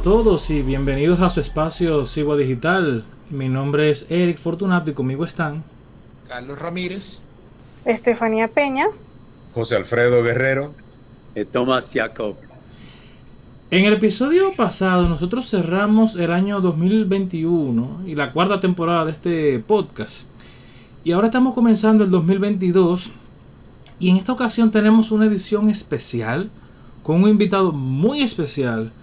a todos y bienvenidos a su espacio Sigua Digital. Mi nombre es Eric Fortunato y conmigo están Carlos Ramírez, Estefanía Peña, José Alfredo Guerrero, y Tomás Jacob. En el episodio pasado nosotros cerramos el año 2021 y la cuarta temporada de este podcast. Y ahora estamos comenzando el 2022 y en esta ocasión tenemos una edición especial con un invitado muy especial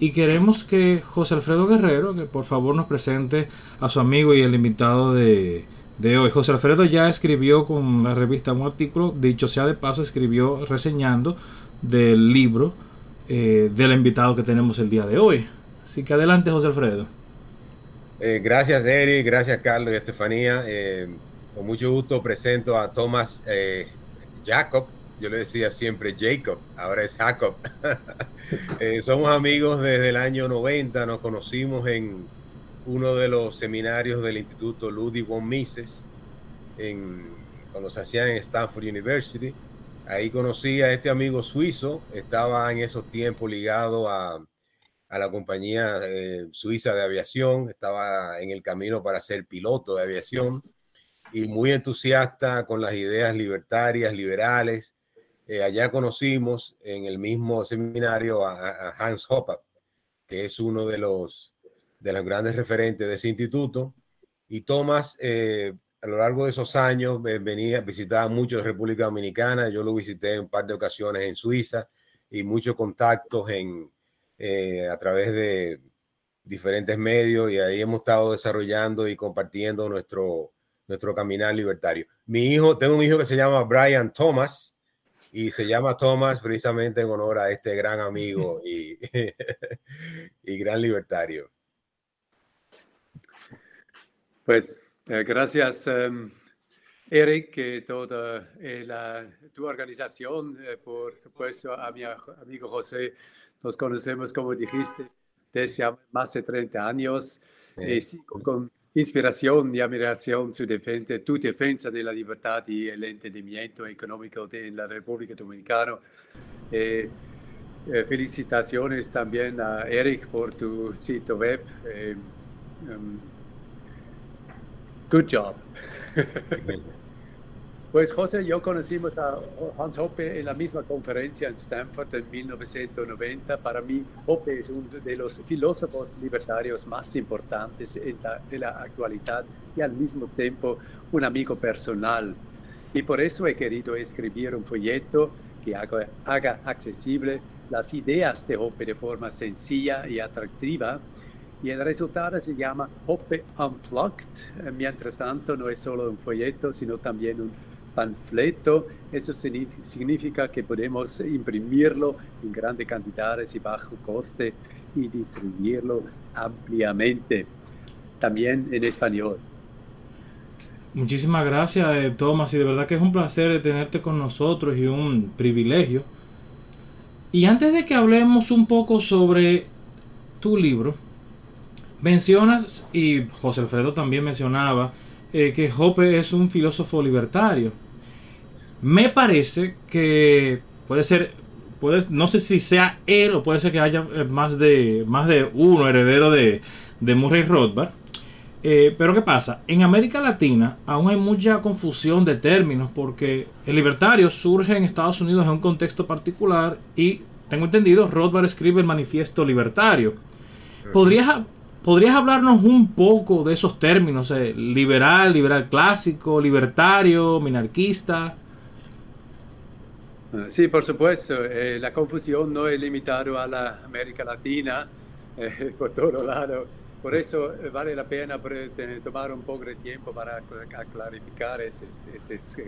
y queremos que José Alfredo Guerrero, que por favor nos presente a su amigo y el invitado de, de hoy. José Alfredo ya escribió con la revista un artículo, dicho sea de paso, escribió reseñando del libro eh, del invitado que tenemos el día de hoy. Así que adelante, José Alfredo. Eh, gracias, Eric, gracias, Carlos y Estefanía. Eh, con mucho gusto presento a Thomas Jacob. Yo le decía siempre Jacob, ahora es Jacob. Eh, somos amigos desde el año 90, nos conocimos en uno de los seminarios del Instituto Ludwig von Mises, en, cuando se hacían en Stanford University. Ahí conocí a este amigo suizo, estaba en esos tiempos ligado a, a la compañía eh, suiza de aviación, estaba en el camino para ser piloto de aviación y muy entusiasta con las ideas libertarias, liberales. Eh, allá conocimos en el mismo seminario a, Hans Hoppe, que es uno de los, de los grandes referentes de ese instituto. Y Tomás, eh, a lo largo de esos años, eh, venía, visitaba mucho República Dominicana. Yo lo visité en un par de ocasiones en Suiza y muchos contactos en, eh, a través de diferentes medios y ahí hemos estado desarrollando y compartiendo nuestro, nuestro caminar libertario. Mi hijo, tengo un hijo que se llama Brian Thomas y se llama Thomas precisamente en honor a este gran amigo y, y gran libertario. Pues eh, gracias, um, Eric, y toda eh, la, tu organización, eh, por supuesto, a mi amigo José. Nos conocemos, como dijiste, desde más de 30 años. Sí. con, con inspiración y admiración su defensa, tu defensa de la libertad y el entendimiento económico Dominicana. Eh, eh, felicitaciones también a Eric por tu sitio web. Eh, um, good job. Pues José, yo conocimos a Hans Hoppe en la misma conferencia en Stanford en 1990. Para mí, Hoppe es uno de los filósofos libertarios más importantes la, de la actualidad y al mismo tiempo un amigo personal. Y por eso he querido escribir un folleto que haga, haga accesible las ideas de Hoppe de forma sencilla y atractiva. Y el resultado se llama Hoppe Unplugged. Mientras tanto, no es solo un folleto, sino también un panfleto, eso significa que podemos imprimirlo en grandes cantidades y bajo coste y distribuirlo ampliamente, también en español. Muchísimas gracias, eh, Tomás, y de verdad que es un placer tenerte con nosotros y un privilegio. Y antes de que hablemos un poco sobre tu libro, mencionas, y José Alfredo también mencionaba, eh, que Hoppe es un filósofo libertario. Me parece que puede ser, puede, no sé si sea él o puede ser que haya eh, más de, más de uno heredero de, de Murray Rothbard. Eh, pero ¿qué pasa? En América Latina aún hay mucha confusión de términos porque el libertario surge en Estados Unidos en un contexto particular y, tengo entendido, Rothbard escribe el manifiesto libertario. ¿Podrías, ¿Podrías hablarnos un poco de esos términos? Eh, liberal, liberal clásico, libertario, minarquista. Sí, por supuesto. Eh, la confusión no es limitada a la América Latina, eh, por todo lado. Por eso eh, vale la pena tomar un poco de tiempo para clarificar estos, estos,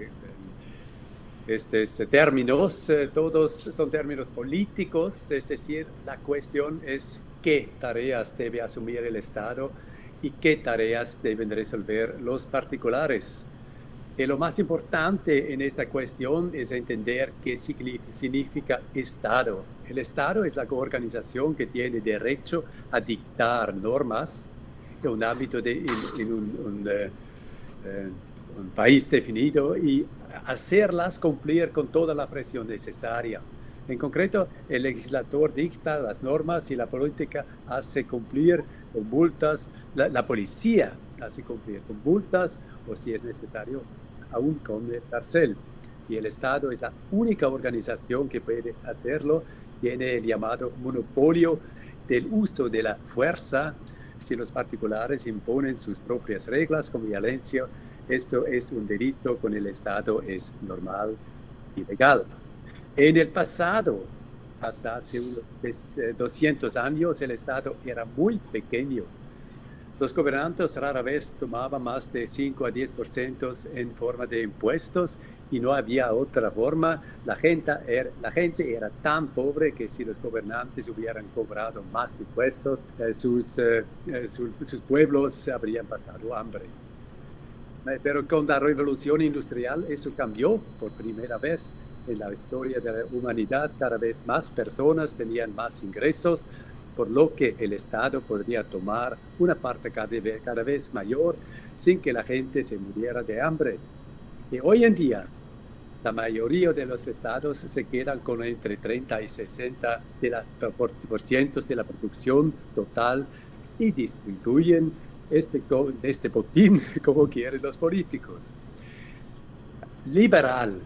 estos términos. Todos son términos políticos, es decir, la cuestión es qué tareas debe asumir el Estado y qué tareas deben resolver los particulares. Lo más importante en esta cuestión es entender qué significa Estado. El Estado es la organización que tiene derecho a dictar normas en un ámbito de en, un, uh, un, país definido y hacerlas cumplir con toda la presión necesaria. En concreto, el legislador dicta las normas y la política hace cumplir con multas, la, la policía hace cumplir con multas o si es necesario, aún con el cárcel. Y el Estado es la única organización que puede hacerlo. Tiene el llamado monopolio del uso de la fuerza. Si los particulares imponen sus propias reglas con violencia, esto es un delito con el Estado, es normal y legal. En el pasado, hasta hace unos 200 años, el Estado era muy pequeño los gobernantes rara vez tomaban más de 5 a 10% en forma de impuestos y no había otra forma. La gente, era, la gente era tan pobre que si los gobernantes hubieran cobrado más impuestos, eh, sus, eh, eh, sus pueblos habrían pasado hambre. Pero con la revolución industrial eso cambió por primera vez en la historia de la humanidad. Cada vez más personas tenían más ingresos, por lo que el Estado podría tomar una parte cada vez mayor sin que la gente se muriera de hambre. Y hoy en día, la mayoría de los estados se quedan con entre 30 y 60 de la, por, cientos de la producción total y distribuyen este, este botín como quieren los políticos. Liberal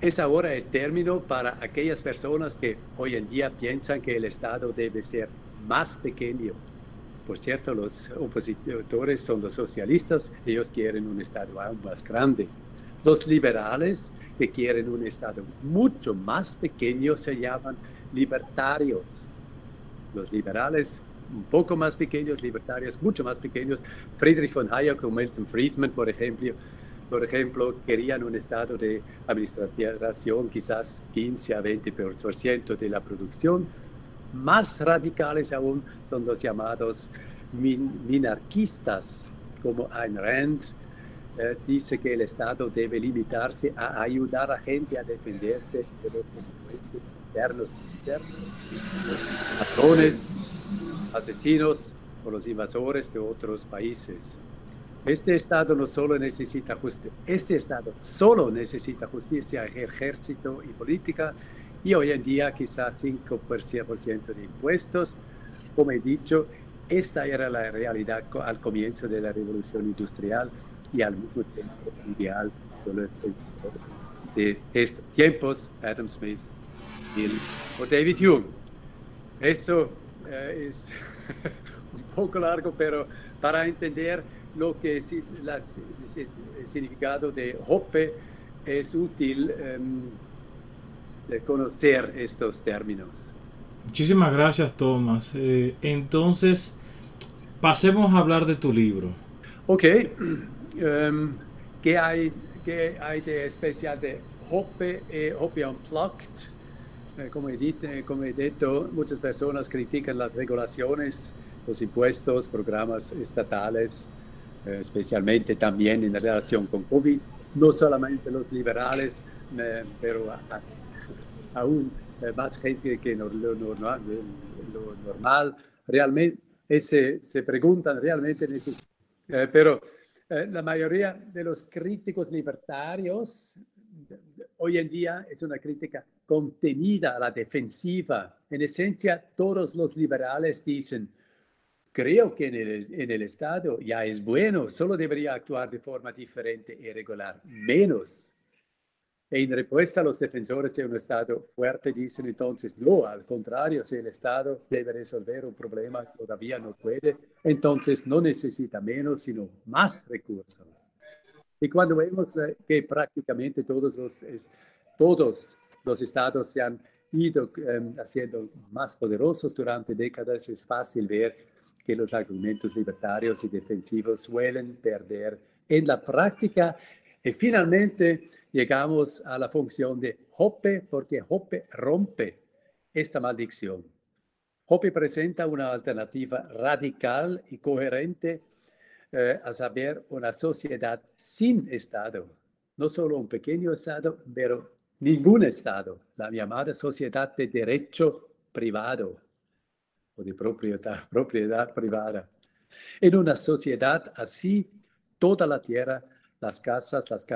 es ahora el término para aquellas personas que hoy en día piensan que el Estado debe ser más pequeño. Por cierto, los opositores son los socialistas, ellos quieren un Estado aún más grande. Los liberales, que quieren un Estado mucho más pequeño, se llaman libertarios. Los liberales, un poco más pequeños, libertarios, mucho más pequeños. Friedrich von Hayek o Milton Friedman, por ejemplo, por ejemplo, querían un estado de administración quizás 15 a 20% de la producción, más radicales aún son los llamados minarquistas, como Ayn Rand eh, dice que el Estado debe limitarse a ayudar a gente a defenderse de los delincuentes internos los patrones, asesinos o los invasores de otros países. Este Estado no solo necesita justicia, este Estado solo necesita justicia, ejército y política, y hoy en día quizás 5% de impuestos. Como he dicho, esta era la realidad al comienzo de la revolución industrial y al mismo tiempo mundial de los pensadores de estos tiempos, Adam Smith o David Hume. Esto eh, es un poco largo, pero para entender lo que es el significado de Hoppe es útil. Em, de conocer estos términos. Muchísimas gracias, Tomás. Eh, entonces, pasemos a hablar de tu libro. Ok. Um, ¿qué, hay, ¿Qué hay de especial de Hoppe, eh, Hoppe Unplugged? Eh, como, he dicho, como he dicho, muchas personas critican las regulaciones, los impuestos, programas estatales, especialmente también en relación con COVID. No solamente los liberales, pero aún eh, más gente que lo, normal. Realmente ese, se preguntan realmente, eh, pero eh, la mayoría de los críticos libertarios hoy en día es una crítica contenida a la defensiva. En esencia, todos los liberales dicen, creo que en el, en el Estado ya es bueno, solo debería actuar de forma diferente y regular menos en respuesta, los defensores de un Estado fuerte dicen entonces, no, al contrario, si el Estado debe resolver un problema que todavía no puede, entonces no necesita menos, sino más recursos. Y cuando vemos eh, que prácticamente todos los, todos los estados se han ido em, haciendo más poderosos durante décadas, es fácil ver que los argumentos libertarios y defensivos suelen perder en la práctica. Y finalmente, llegamos a la función de Hoppe porque Hoppe rompe esta maldición. Hoppe presenta una alternativa radical y coherente eh, a saber una sociedad sin Estado, no solo un pequeño Estado, pero ningún Estado, la llamada sociedad de derecho privado o de propiedad, propiedad privada. En una sociedad así, toda la tierra Las casas, las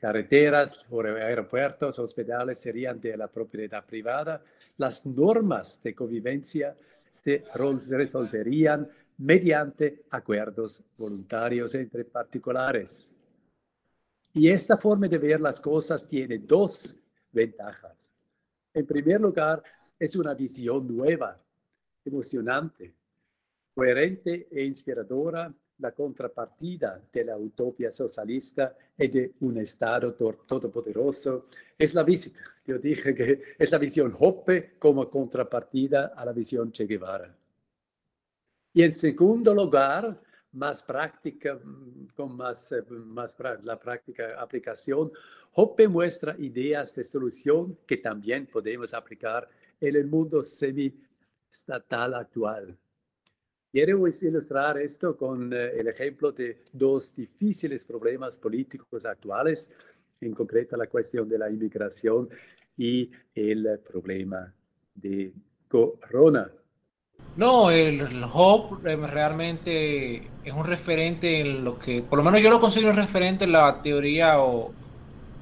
carreteras, aeropuertos, hospitales serían de la propiedad privada. Las normas de convivencia se resolverían mediante acuerdos voluntarios entre particulares. Y esta forma de ver las cosas tiene dos ventajas. En primer lugar, es una visión nueva, emocionante, coherente e inspiradora, la contrapartida de la utopía socialista y de un Estado todopoderoso. Es la visión, yo dije que es la visión Hoppe como contrapartida a la visión Che Guevara. Y en segundo lugar, más práctica, con más, más la práctica aplicación, Hoppe muestra ideas de solución que también podemos aplicar en el mundo semi-estatal actual. Quiero ilustrar esto con eh, el ejemplo de dos difíciles problemas políticos actuales, en concreto la cuestión de la inmigración y el problema de corona. No, el, Hope eh, realmente es un referente en lo que, por lo menos yo lo considero un referente en la teoría o,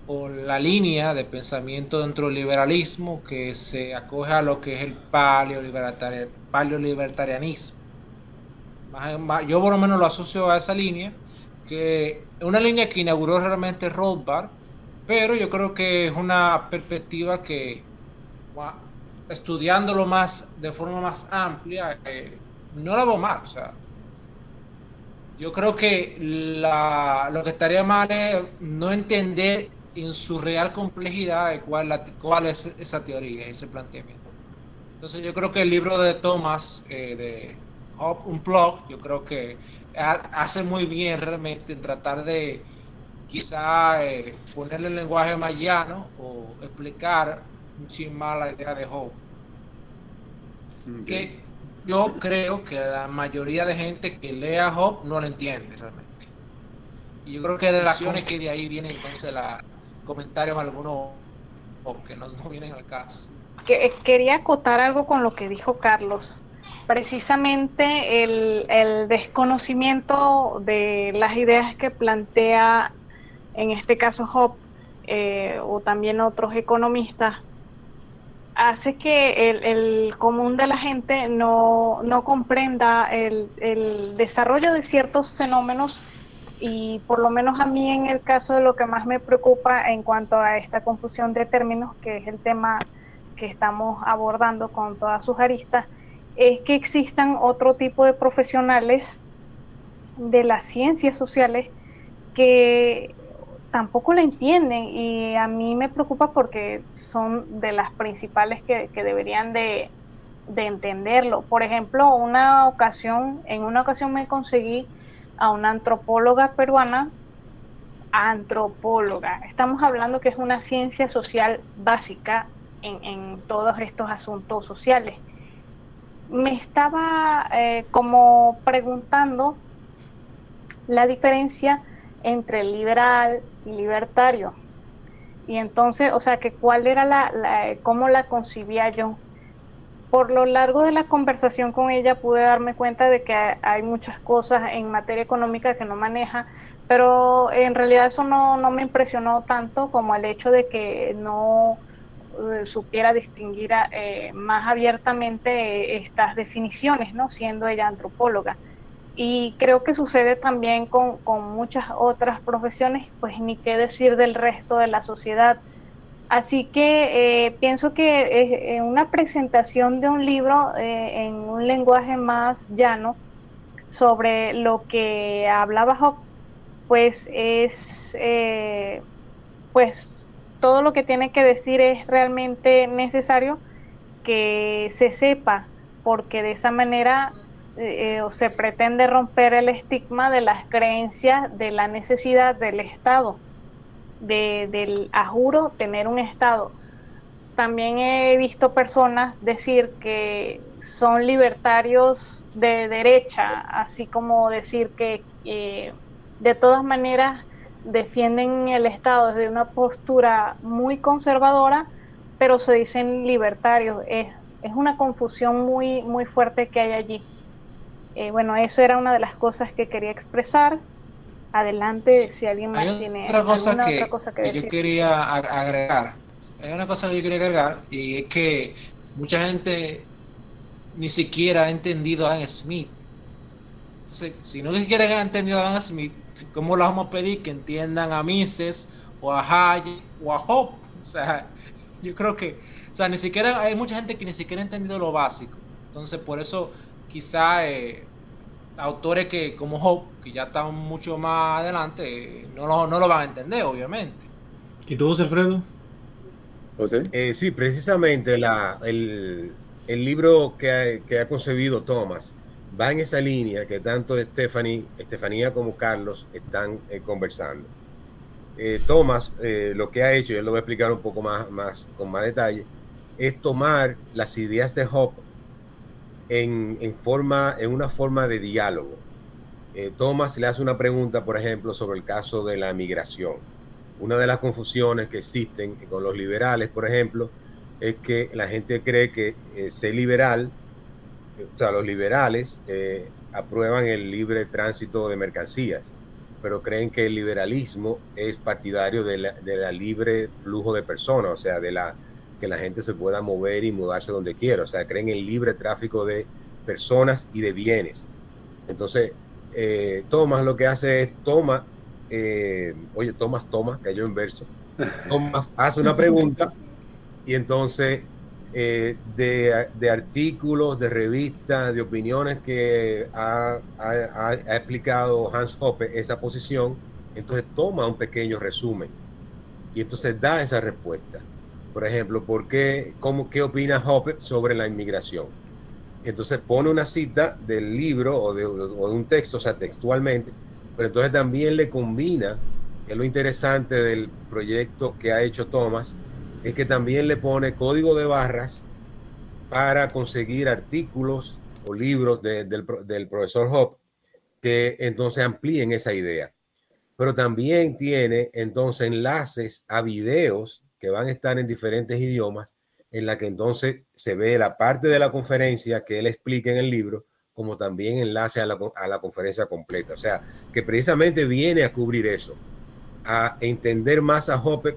la línea de pensamiento dentro del liberalismo que se acoge a lo que es el paleolibertarianismo. Yo por lo menos lo asocio a esa línea, que es una línea que inauguró realmente Rothbard, pero yo creo que es una perspectiva que estudiándolo más de forma más amplia, eh, no la veo mal. O sea, yo creo que lo que estaría mal es no entender en su real complejidad cuál, es esa teoría, ese planteamiento. Entonces yo creo que el libro de Thomas, eh, de Hop blog yo creo que hace muy bien realmente en tratar de quizá eh, ponerle el lenguaje más llano o explicar un más la idea de Hope. Que yo creo que la mayoría de gente que lea Hope no lo entiende realmente. Y yo creo que de las acciones que de ahí vienen entonces los comentarios algunos que no, vienen al caso. Que, quería acotar algo con lo que dijo Carlos. Precisamente el, desconocimiento de las ideas que plantea, en este caso Hope, eh, o también otros economistas, hace que el, común de la gente no, comprenda el, el, desarrollo de ciertos fenómenos y por lo menos a mí en el caso de lo que más me preocupa en cuanto a esta confusión de términos, que es el tema que estamos abordando con todas sus aristas, es que existan otro tipo de profesionales de las ciencias sociales que tampoco la entienden y a mí me preocupa porque son de las principales que, deberían de, entenderlo. Por ejemplo, una ocasión, en una ocasión me conseguí a una antropóloga peruana, antropóloga, estamos hablando que es una ciencia social básica en, todos estos asuntos sociales. Me estaba eh, como preguntando la diferencia entre liberal y libertario. Y entonces, o sea, que cuál era la, cómo la concibía yo. Por lo largo de la conversación con ella pude darme cuenta de que hay muchas cosas en materia económica que no maneja, pero en realidad eso no, no me impresionó tanto como el hecho de que no eh, supiera distinguir eh, más abiertamente estas definiciones, ¿no? Siendo ella antropóloga y creo que sucede también con, muchas otras profesiones, pues ni qué decir del resto de la sociedad. Así que eh, pienso que una presentación de un libro eh, en un lenguaje más llano sobre lo que hablaba Job, pues es, eh, pues todo lo que tiene que decir es realmente necesario que se sepa, porque de esa manera eh, o se pretende romper el estigma de las creencias de la necesidad del Estado, de, del ajuro tener un Estado. También he visto personas decir que son libertarios de derecha, así como decir que eh, de todas maneras defienden el Estado desde una postura muy conservadora, pero se dicen libertarios. Es, es una confusión muy, muy fuerte que hay allí. Eh, bueno, eso era una de las cosas que quería expresar. Adelante, si alguien más tiene otra cosa alguna que, otra cosa que que yo decir. quería ag- agregar. Hay una cosa que yo quería agregar y es que mucha gente ni siquiera ha entendido a Adam Smith. Entonces, si no ni siquiera han entendido a Adam Smith, ¿cómo le vamos a pedir que entiendan a Mises o a Hayek o a Hope? O sea, yo creo que, o sea, ni siquiera hay mucha gente que ni siquiera ha entendido lo básico. Entonces, por eso quizá eh, autores que como Hope, que ya están mucho más adelante, eh, no lo, no lo van a entender, obviamente. ¿Y tú, José Alfredo? José. Eh, sí, precisamente la, el, el libro que ha, que ha concebido Thomas va en esa línea que tanto Stephanie, Estefanía como Carlos están eh, conversando. Eh, Thomas eh, lo que ha hecho, y él lo voy a explicar un poco más, más con más detalle, es tomar las ideas de Hope en, en, forma, en una forma de diálogo. Eh, Thomas le hace una pregunta, por ejemplo, sobre el caso de la migración. Una de las confusiones que existen con los liberales, por ejemplo, es que la gente cree que eh, ser liberal, o sea, los liberales eh, aprueban el libre tránsito de mercancías, pero creen que el liberalismo es partidario de la, de la libre flujo de personas, o sea, de la que la gente se pueda mover y mudarse donde quiera, o sea, creen en el libre tráfico de personas y de bienes. Entonces, eh, Thomas lo que hace es toma, eh, oye, Thomas toma, cayó en verso, Thomas hace una pregunta y entonces eh, de, de, artículos, de revistas, de opiniones que ha, ha, explicado Hans Hoppe esa posición, entonces toma un pequeño resumen y entonces da esa respuesta. Por ejemplo, ¿por qué, cómo, ¿qué opina Hoppe sobre la inmigración? Entonces pone una cita del libro o de, o de un texto, o sea, textualmente, pero entonces también le combina, que es lo interesante del proyecto que ha hecho Thomas, es que también le pone código de barras para conseguir artículos o libros de, del, del, profesor Hop que entonces amplíen esa idea. Pero también tiene entonces enlaces a videos que van a estar en diferentes idiomas, en la que entonces se ve la parte de la conferencia que él explica en el libro, como también enlace a la, a la conferencia completa. O sea, que precisamente viene a cubrir eso, a entender más a Hoppe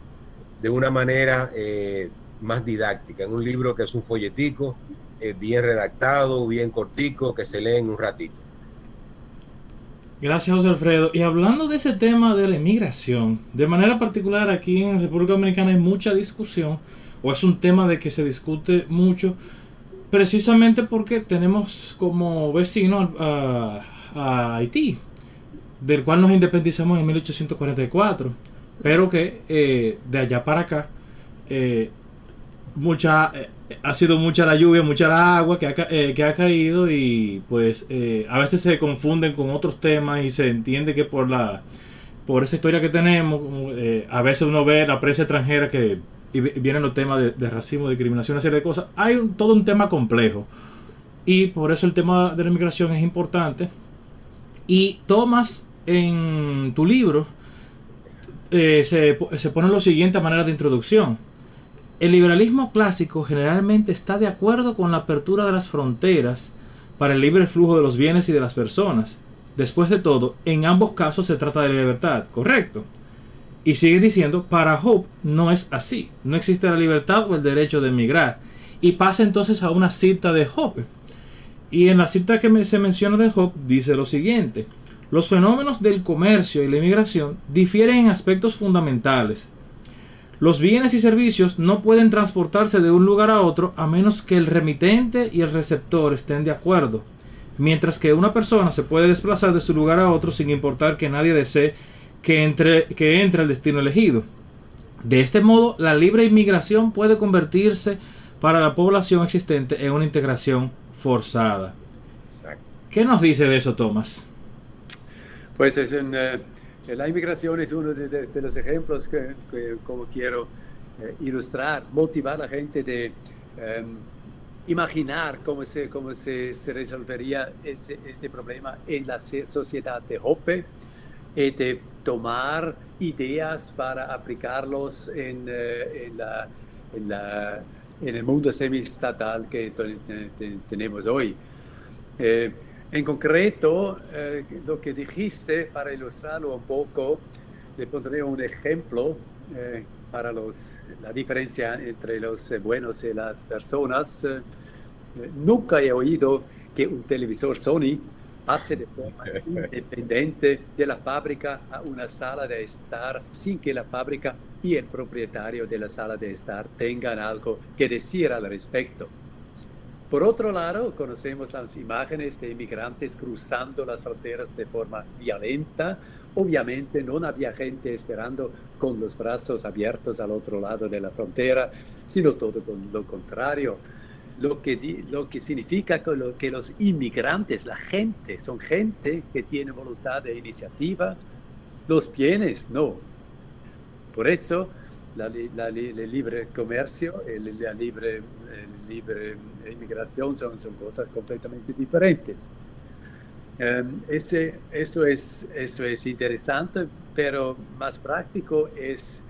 de una manera eh, más didáctica, en un libro que es un folletico, eh, bien redactado, bien cortico, que se lee en un ratito. Gracias, José Alfredo. Y hablando de ese tema de la inmigración, de manera particular aquí en República Dominicana hay mucha discusión, o es un tema de que se discute mucho, precisamente porque tenemos como vecino a, a Haití, del cual nos independizamos en 1844 pero que eh, de allá para acá eh, mucha eh, ha sido mucha la lluvia, mucha la agua que ha, que ha caído y pues a veces se confunden con otros temas y se entiende que por la por esa historia que tenemos a veces uno ve la prensa extranjera que y vienen los temas de, de racismo, discriminación, una serie de cosas. Hay un, todo un tema complejo y por eso el tema de la inmigración es importante. Y tomas en tu libro eh, se, pone lo siguiente a manera de introducción. El liberalismo clásico generalmente está de acuerdo con la apertura de las fronteras para el libre flujo de los bienes y de las personas. Después de todo, en ambos casos se trata de la libertad, ¿correcto? Y sigue diciendo, para Hope no es así. No existe la libertad o el derecho de emigrar. Y pasa entonces a una cita de Hope. Y en la cita que me, se menciona de Hope dice lo siguiente. Los fenómenos del comercio y la inmigración difieren en aspectos fundamentales. Los bienes y servicios no pueden transportarse de un lugar a otro a menos que el remitente y el receptor estén de acuerdo, mientras que una persona se puede desplazar de su lugar a otro sin importar que nadie desee que entre, que entre al destino elegido. De este modo, la libre inmigración puede convertirse para la población existente en una integración forzada. Exacto. ¿Qué nos dice de eso, Tomás? Pues es en, eh, la inmigración es uno de, los ejemplos que, como quiero eh, ilustrar, motivar a la gente de eh, imaginar cómo se, cómo se, resolvería este, este, problema en la sociedad de Hoppe y de tomar ideas para aplicarlos en, eh, en, el mundo semiestatal que tenemos hoy. Eh, En concreto, eh, lo que dijiste, para ilustrarlo un poco, le pondré un ejemplo eh, para los, la diferencia entre los eh, buenos y las personas. nunca he oído que un televisor Sony pase de forma independiente de la fábrica a una sala de estar sin que la fábrica y el propietario de la sala de estar tengan algo que decir al respecto. Por otro lado, conocemos las imágenes de inmigrantes cruzando las fronteras de forma violenta. Obviamente no había gente esperando con los brazos abiertos al otro lado de la frontera, sino todo con lo contrario. Lo que, lo que significa que los inmigrantes, la gente, son gente que tiene voluntad de iniciativa, los bienes no. Por eso la, el libre comercio, el, la libre, libre inmigración son, cosas completamente diferentes. Ese, eso, es, eso es interesante, pero más práctico es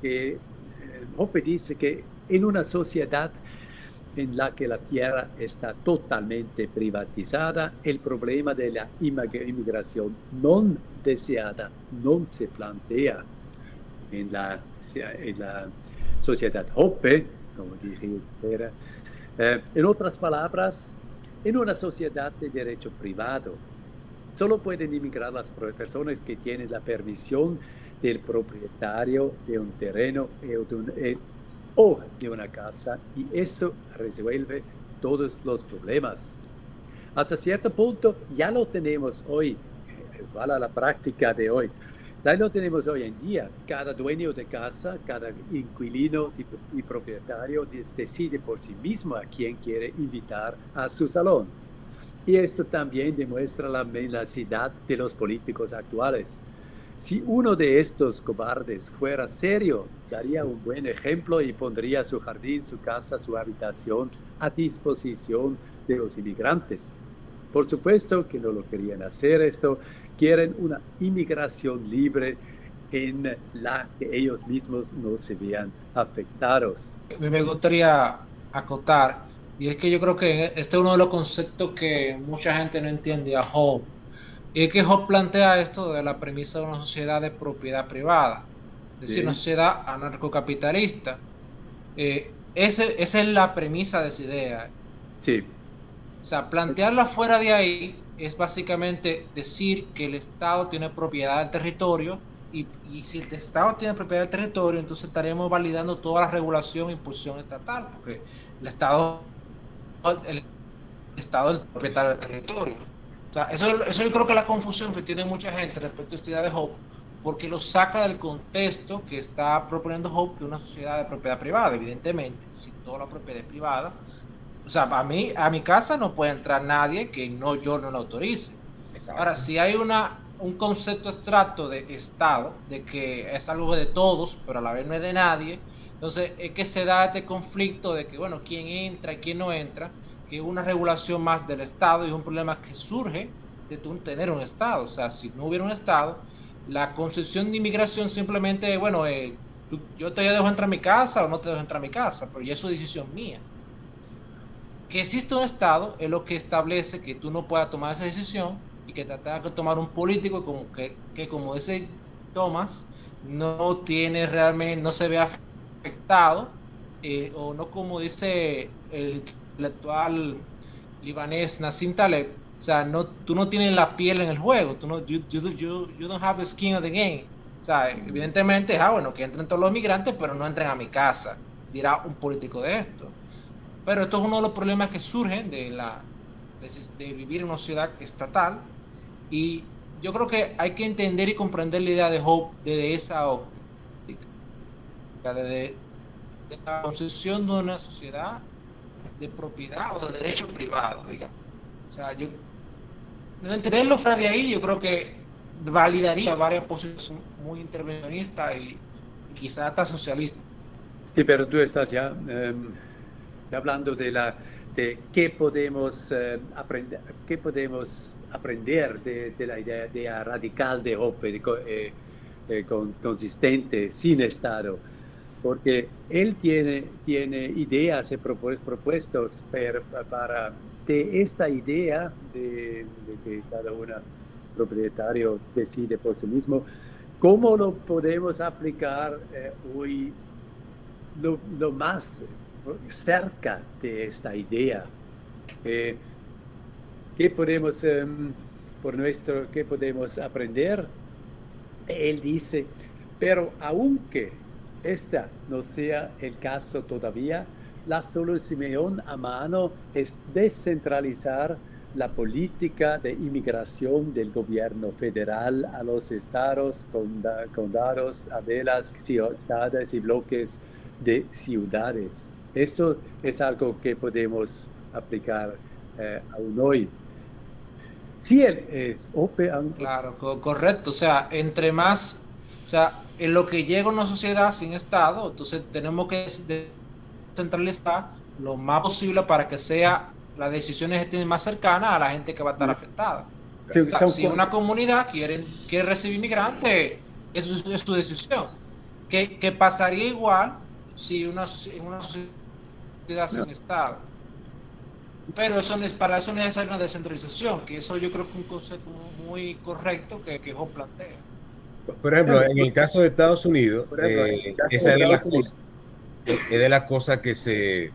que eh, Hoppe dice que en una sociedad en la que la tierra está totalmente privatizada, el problema de la inmigración no deseada no se plantea en la, en la sociedad Hoppe, como dije, eh, en otras palabras, en una sociedad de derecho privado, solo pueden inmigrar las personas que tienen la permisión del propietario de un terreno eh, o de una casa y eso resuelve todos los problemas. Hasta cierto punto ya lo tenemos hoy, eh, igual a la práctica de hoy. Ahí lo tenemos hoy en día. Cada dueño de casa, cada inquilino y, propietario decide por sí mismo a quién quiere invitar a su salón. Y esto también demuestra la mendacidad de los políticos actuales. Si uno de estos cobardes fuera serio, daría un buen ejemplo y pondría su jardín, su casa, su habitación a disposición de los inmigrantes. Por supuesto que no lo querían hacer esto, quieren una inmigración libre en la que ellos mismos no se vean afectados. Me gustaría acotar, y es que yo creo que este es uno de los conceptos que mucha gente no entiende a Hobbes, y es que Hobbes plantea esto de la premisa de una sociedad de propiedad privada, es decir, una sociedad anarcocapitalista. Eh, ese, esa es la premisa de esa idea. Sí. O sea, plantearla fuera de ahí es básicamente decir que el Estado tiene propiedad del territorio y, si el Estado tiene propiedad del territorio, entonces estaremos validando toda la regulación e impulsión estatal, porque el Estado, el Estado es el propietario del territorio. O sea, eso, eso yo creo que es la confusión que tiene mucha gente respecto a esta idea de Hope, porque lo saca del contexto que está proponiendo Hope, que una sociedad de propiedad privada, evidentemente, si toda la propiedad es privada, o sea, a mí, a mi casa no puede entrar nadie que no yo no lo autorice. Ahora, si hay una, un concepto abstracto de Estado, de que es algo de todos, pero a la vez no es de nadie, entonces es que se da este conflicto de que, bueno, quién entra y quién no entra, que es una regulación más del Estado y es un problema que surge de tener un Estado. O sea, si no hubiera un Estado, la concepción de inmigración simplemente, bueno, eh, yo te dejo entrar a mi casa o no te dejo entrar a mi casa, pero ya es su decisión mía que existe un Estado es lo que establece que tú no puedas tomar esa decisión y que te tenga que tomar un político como que, que como dice Thomas, no tiene realmente, no se ve afectado, eh, o no como dice el, actual libanés Nassim Taleb, o sea, no, tú no tienes la piel en el juego, tú no, you, you, you, you don't have the skin of the game. O sea, evidentemente, ah, bueno, que entren todos los migrantes, pero no entren a mi casa, dirá un político de esto. Pero esto es uno de los problemas que surgen de, la, de, vivir en una ciudad estatal y yo creo que hay que entender y comprender la idea de Hope desde esa óptica, de, de, la concepción de una sociedad de propiedad o de derecho privado, digamos. O sea, yo, de entenderlo fuera de ahí, yo creo que validaría varias posiciones muy intervencionistas y, quizás hasta socialistas. Sí, pero tú estás ya em, hablando de, la, de qué podemos, eh, aprender, qué podemos aprender de, de, la idea radical de Hoppe, eh, eh, con, consistente, sin Estado, porque él tiene, tiene ideas y propuestos para, para de esta idea de, que cada uno propietario decide por sí mismo, ¿cómo lo podemos aplicar eh, hoy lo, más cerca de esta idea? Eh, ¿Qué podemos, em, por nuestro, qué podemos aprender? Él dice, pero aunque esta no sea el caso todavía, la solución a mano es descentralizar la política de inmigración del gobierno federal a los estados, condados, a de las ciudades y bloques de ciudades. Esto es algo que podemos aplicar eh, aún hoy. Sí, el, eh, Claro, correcto. O sea, entre más, o sea, en lo que llega una sociedad sin Estado, entonces tenemos que centralizar lo más posible para que sea las decisiones estén más cercanas a la gente que va a estar afectada. si una comunidad quiere, quiere recibir inmigrantes, eso es, su decisión. ¿Qué, pasaría igual si una, una sociedad sin Estado? Pero eso es, para eso necesita una descentralización, que eso yo creo que es un concepto muy correcto que, que plantea. Por ejemplo, en el caso de Estados Unidos, eh, esa es de las cosas es de las cosas que se,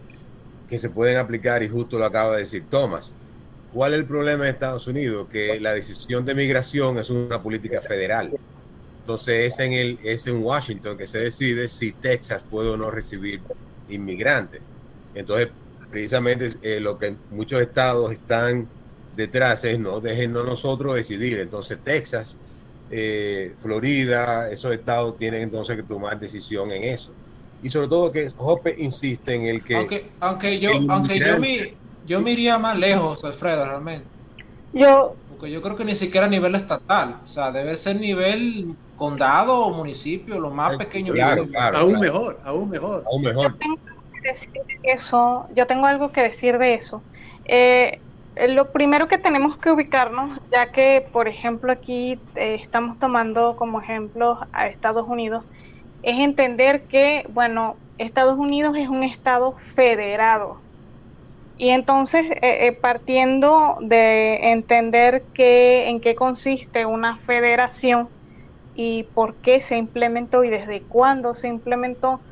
que se pueden aplicar y justo lo acaba de decir Thomas. ¿Cuál es el problema de Estados Unidos? Que la decisión de migración es una política federal. Entonces es en, el, es en Washington que se decide si Texas puede o no recibir inmigrantes. Entonces, precisamente eh, lo que muchos estados están detrás es no, déjenos nosotros decidir. Entonces Texas, eh, Florida, esos estados tienen entonces que tomar decisión en eso. Y sobre todo que Jope insiste en el que aunque aunque yo aunque yo me yo me iría más lejos Alfredo realmente. Yo porque yo creo que ni siquiera a nivel estatal o sea debe ser nivel condado o municipio lo más pequeño claro, aún mejor aún mejor. Aún mejor eso yo tengo algo que decir de eso eh, lo primero que tenemos que ubicarnos, ya que, por ejemplo, aquí eh, estamos tomando como ejemplo a Estados Unidos, es entender que, bueno, Estados Unidos es un estado federado. Y entonces, eh, eh, partiendo de entender que, en qué consiste una federación y por qué se implementó y desde cuándo se implementó,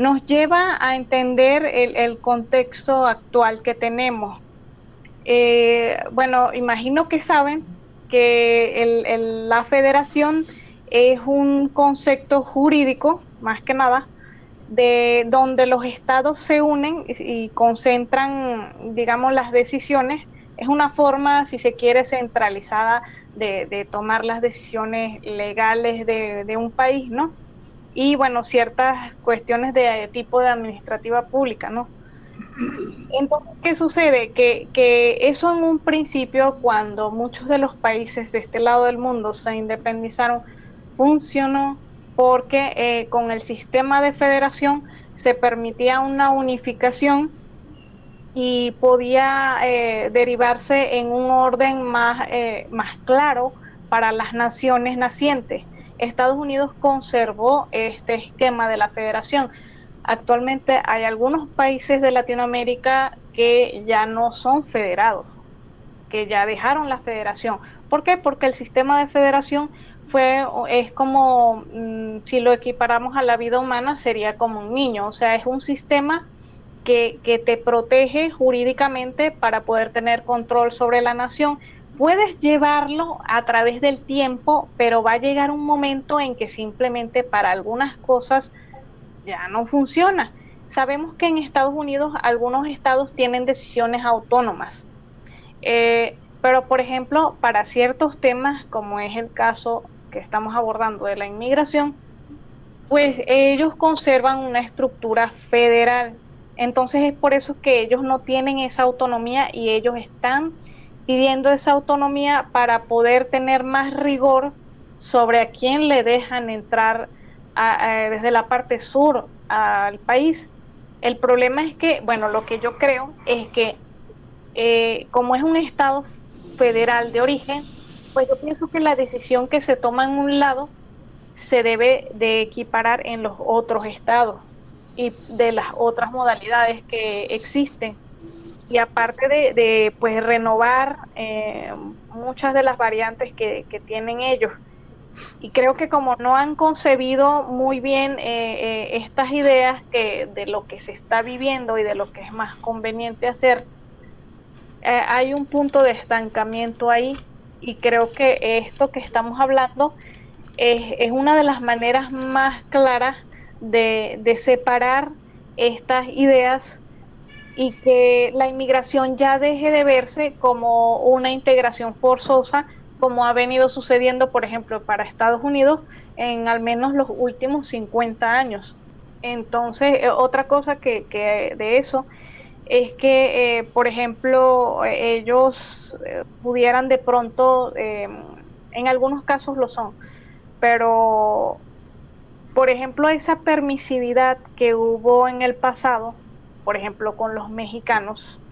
nos lleva a entender el, contexto actual que tenemos. Eh, bueno, imagino que saben que la federación es un concepto jurídico, más que nada, de donde los estados se unen y, concentran, digamos, las decisiones. Es una forma, si se quiere, centralizada de, tomar las decisiones legales de, un país, ¿no? Y bueno, ciertas cuestiones de tipo de administrativa pública, ¿no? Entonces, ¿qué sucede? Que, que, eso en un principio, cuando muchos de los países de este lado del mundo se independizaron, funcionó porque eh, con el sistema de federación se permitía una unificación y podía eh, derivarse en un orden más, eh, más claro para las naciones nacientes. Estados Unidos conservó este esquema de la federación. Actualmente hay algunos países de Latinoamérica que ya no son federados, que ya dejaron la federación. ¿Por qué? Porque el sistema de federación fue, es como, mm, si lo equiparamos a la vida humana, sería como un niño, o sea, es un sistema que, que te protege jurídicamente para poder tener control sobre la nación. Puedes llevarlo a través del tiempo, pero va a llegar un momento en que simplemente para algunas cosas ya no funciona. Sabemos que en Estados Unidos algunos estados tienen decisiones autónomas. Eh, pero, por ejemplo, para ciertos temas, como es el caso que estamos abordando de la inmigración, pues ellos conservan una estructura federal. Entonces es por eso que ellos no tienen esa autonomía y ellos están pidiendo esa autonomía para poder tener más rigor sobre a quién le dejan entrar desde la parte sur al país. El problema es que, bueno, lo que yo creo es que eh, como es un estado federal de origen, pues yo pienso que la decisión que se toma en un lado se debe de equiparar en los otros estados y de las otras modalidades que existen. Y aparte de, pues renovar eh, muchas de las variantes que, tienen ellos. Y creo que como no han concebido muy bien eh, estas ideas que, de lo que se está viviendo y de lo que es más conveniente hacer, hay un punto de estancamiento ahí y creo que esto que estamos hablando es, una de las maneras más claras de, separar estas ideas y que la inmigración ya deje de verse como una integración forzosa, como ha venido sucediendo, por ejemplo, para Estados Unidos en al menos los últimos 50 años. Entonces, eh, otra cosa que, de eso es que, eh, por ejemplo, ellos eh, pudieran de pronto, en algunos casos lo son, pero por ejemplo, esa permisividad que hubo en el pasado, por ejemplo, con los mexicanos,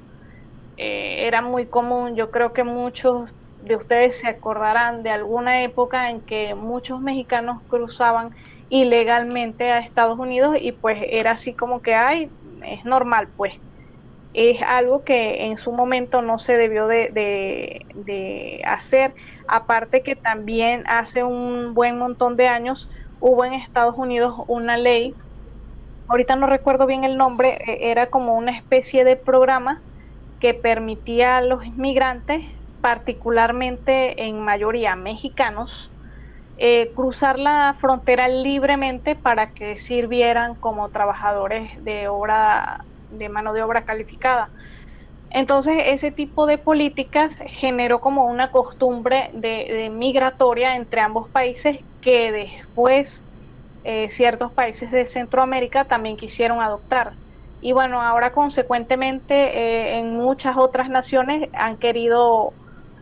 eh, era muy común. Yo creo que muchos de ustedes se acordarán de alguna época en que muchos mexicanos cruzaban ilegalmente a Estados Unidos y pues era así como que, ay, es normal, pues. Es algo que en su momento no se debió de, de hacer. Aparte que también hace un buen montón de años hubo en Estados Unidos una ley, ahorita no recuerdo bien el nombre, e, era como una especie de programa que permitía a los inmigrantes, particularmente en mayoría mexicanos, eh, cruzar la frontera libremente para que sirvieran como trabajadores de obra de mano de obra calificada. Entonces, ese tipo de políticas generó como una costumbre de, migratoria entre ambos países que después eh, ciertos países de Centroamérica también quisieron adoptar. Y bueno, ahora consecuentemente eh, en muchas otras naciones han querido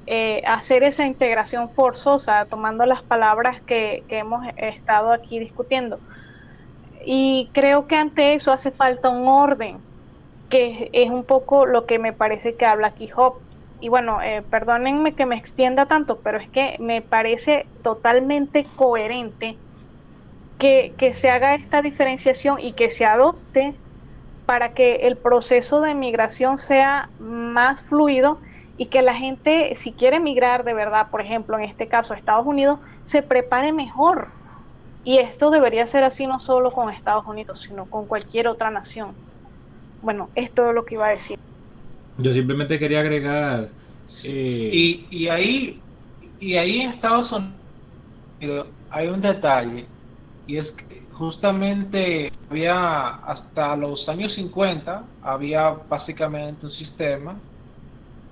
eh, hacer esa integración forzosa, tomando las palabras que hemos estado aquí discutiendo. Y creo que ante eso hace falta un orden que es un poco lo que me parece que habla aquí Job. Y bueno, eh, perdónenme que me extienda tanto, pero es que me parece totalmente coherente que, se haga esta diferenciación y que se adopte para que el proceso de migración sea más fluido y que la gente, si quiere migrar de verdad, por ejemplo, en este caso a Estados Unidos, se prepare mejor. Y esto debería ser así no solo con Estados Unidos, sino con cualquier otra nación. Bueno, es todo lo que iba a decir. Yo simplemente quería agregar... Eh, y, y, ahí, y ahí en Estados Unidos hay un detalle, y es que justamente había hasta los años 50, había básicamente un sistema,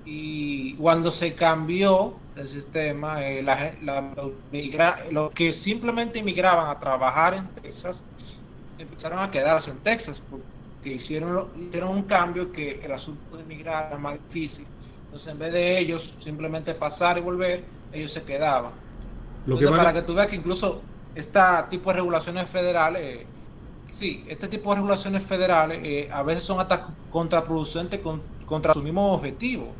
y cuando se cambió el sistema, eh, la, la, los que simplemente inmigraban a trabajar en Texas, empezaron a quedarse en Texas, que hicieron, hicieron un cambio que el asunto de emigrar era más difícil. Entonces, en vez de ellos simplemente pasar y volver, ellos se quedaban. Que para que tú veas que incluso este tipo de regulaciones federales, sí, este tipo de regulaciones federales eh, a veces son hasta contraproducentes contra su mismo objetivo.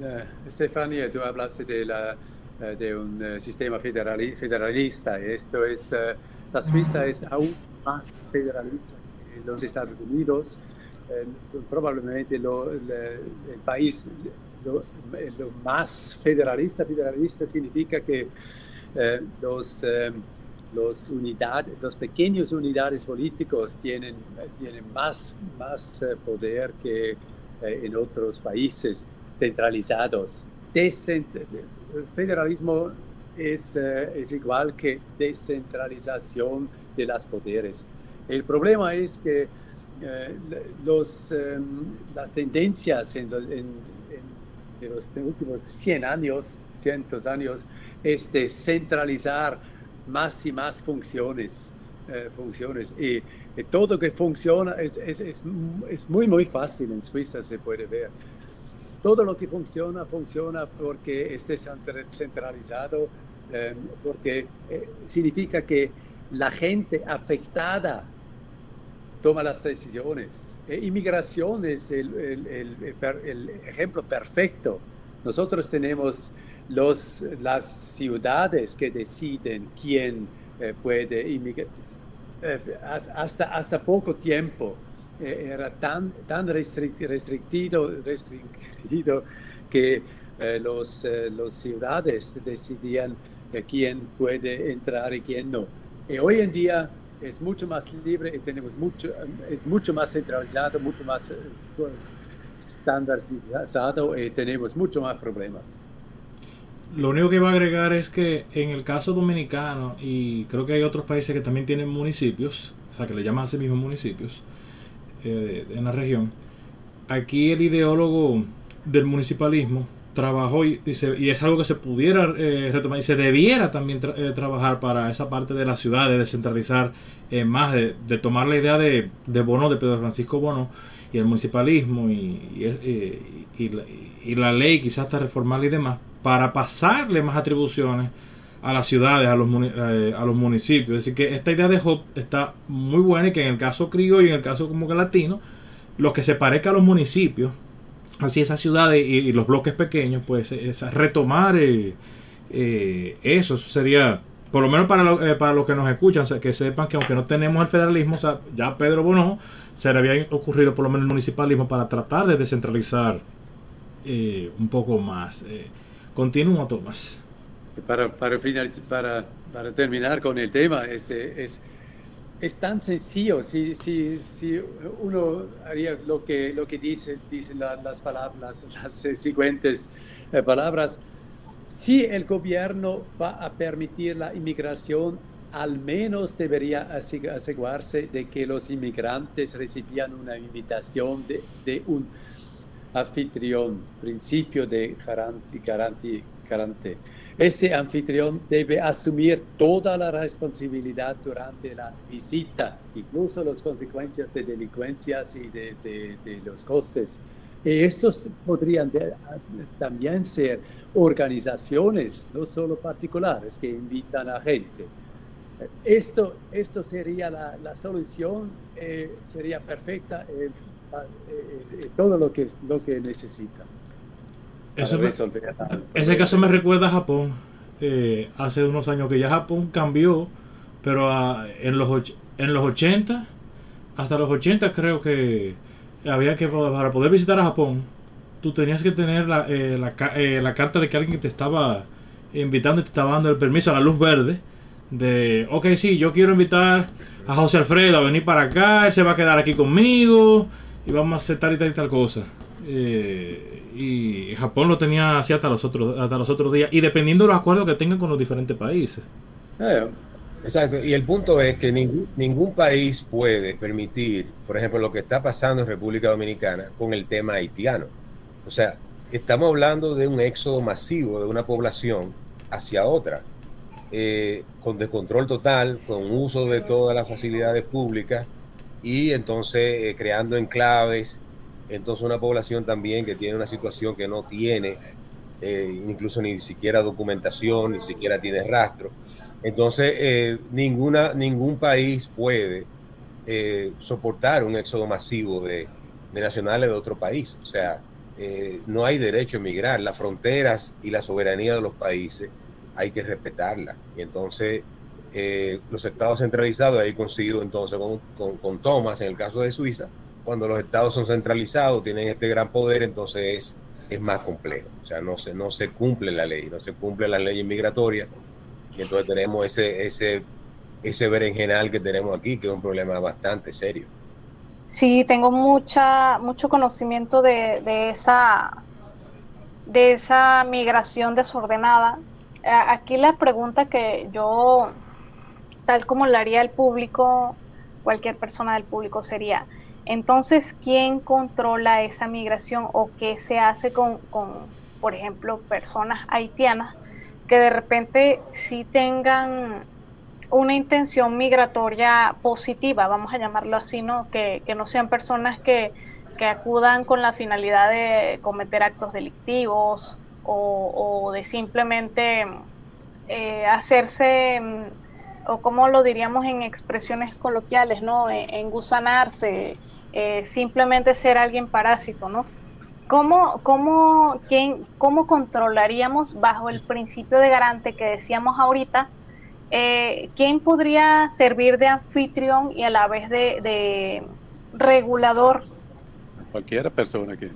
Uh, Estefania, tú hablaste de, la, eh, de un sistema federalista. Esto es, la Suiza es aún más federalista los Estados Unidos, eh, probablemente lo, el país lo, más federalista. Federalista significa que eh, los, eh, los, unidades, los pequeños unidades políticos tienen, tienen más, más poder que en otros países centralizados. el federalismo es, es igual que descentralización de los poderes. El problema es que eh, los, em, las tendencias en, los últimos 100 años, cientos años, es de centralizar más y más funciones. Eh, funciones. Y, todo que funciona es, es, es, es, muy, muy fácil en Suiza, se puede ver. Todo lo que funciona, funciona porque esté centralizado, em, porque eh, significa que la gente afectada toma las decisiones. E inmigración es el, el, ejemplo perfecto. Nosotros tenemos los, las ciudades que deciden quién eh, puede inmigrar. Eh, hasta, hasta poco tiempo eh, era tan, tan restrictido, restringido que eh, los, ciudades decidían quién puede entrar y quién no. Hoy en día es mucho más libre y tenemos mucho, es mucho más centralizado, mucho más estandarizado y tenemos mucho más problemas. Lo único que va a agregar es que en el caso dominicano, y creo que hay otros países que también tienen municipios, o sea, que le llaman a sí mismos municipios, eh, en la región, aquí el ideólogo del municipalismo trabajó y, y, es algo que se pudiera eh, retomar y se debiera también eh, trabajar para esa parte de la ciudad, de descentralizar más, de, tomar la idea de, de Bono, de Pedro Francisco Bono y el municipalismo y, y la, ley, quizás hasta reformarla y demás, para pasarle más atribuciones a las ciudades, a los, eh, a los municipios. Decir, que esta idea de Hub está muy buena y que en el caso criollo y en el caso como que latino, los que se parezca a los municipios, así esas ciudades y, los bloques pequeños, pues es retomar eh, eh, eso, sería, por lo menos para, para los que nos escuchan, que sepan que aunque no tenemos el federalismo, ya Pedro Bono se le había ocurrido por lo menos el municipalismo para tratar de descentralizar un poco más. Continúa, Tomás. Para, para, para, para terminar con el tema, es, es, es tan sencillo. Si, si, si, uno haría lo que, lo que dice, dicen las palabras, las siguientes eh, palabras, si el gobierno va a permitir la inmigración, al menos debería asegurarse de que los inmigrantes recibían una invitación de, de un anfitrión, principio de garantía. Garante. Ese anfitrión debe asumir toda la responsabilidad durante la visita, incluso las consecuencias de delincuencias y de, de, los costes. Y estos podrían también ser organizaciones, no solo particulares, que invitan a gente. Esto, esto sería la, la solución, eh, sería perfecta. Eh, todo lo que, lo que necesita. ese caso me recuerda a Japón. Eh, hace unos años que ya Japón cambió, pero en, los, en los 80, hasta los 80 creo que había que, para poder visitar a Japón, tú tenías que tener la, la, carta de que alguien te estaba invitando y te estaba dando el permiso a la luz verde de, ok, sí, yo quiero invitar a José Alfredo a venir para acá, él se va a quedar aquí conmigo, y vamos a hacer tal y tal y tal cosa. Eh, y Japón lo tenía así hasta los otros hasta los otros días y dependiendo de los acuerdos que tengan con los diferentes países. Eh, exacto, y el punto es que ningún, ningún país puede permitir, por ejemplo, lo que está pasando en República Dominicana con el tema haitiano. O sea, estamos hablando de un éxodo masivo de una población hacia otra, eh, con descontrol total, con uso de todas las facilidades públicas y entonces eh, creando enclaves, entonces una población también que tiene una situación que no tiene eh, incluso ni siquiera documentación, ni siquiera tiene rastro. Entonces, eh, ninguna, ningún país puede soportar un éxodo masivo de, de, nacionales de otro país. O sea, no hay derecho a emigrar. Las fronteras y la soberanía de los países hay que respetarla. Y entonces, eh, los estados centralizados, ahí coincido entonces con, con, Thomas en el caso de Suiza, cuando los estados son centralizados, tienen este gran poder, entonces es, es más complejo. O sea, no se, no se cumple la ley, no se cumple la ley migratoria, y entonces tenemos ese, ese, ese berenjenal que tenemos aquí, que es un problema bastante serio. Sí, tengo mucha, mucho conocimiento de, de esa de esa migración desordenada. Aquí la pregunta que yo tal como lo haría el público, cualquier persona del público sería, entonces, ¿quién controla esa migración o qué se hace con, por ejemplo, personas haitianas que de repente sí tengan una intención migratoria positiva, vamos a llamarlo así, ¿no? Que, no sean personas que, acudan con la finalidad de cometer actos delictivos o, de simplemente eh, hacerse o como lo diríamos en expresiones coloquiales, ¿no? E, engusanarse, eh, simplemente ser alguien parásito, ¿no? ¿Cómo, cómo, quién, ¿Cómo controlaríamos bajo el principio de garante que decíamos ahorita? Eh, ¿Quién podría servir de anfitrión y a la vez de, regulador. Cualquiera persona que...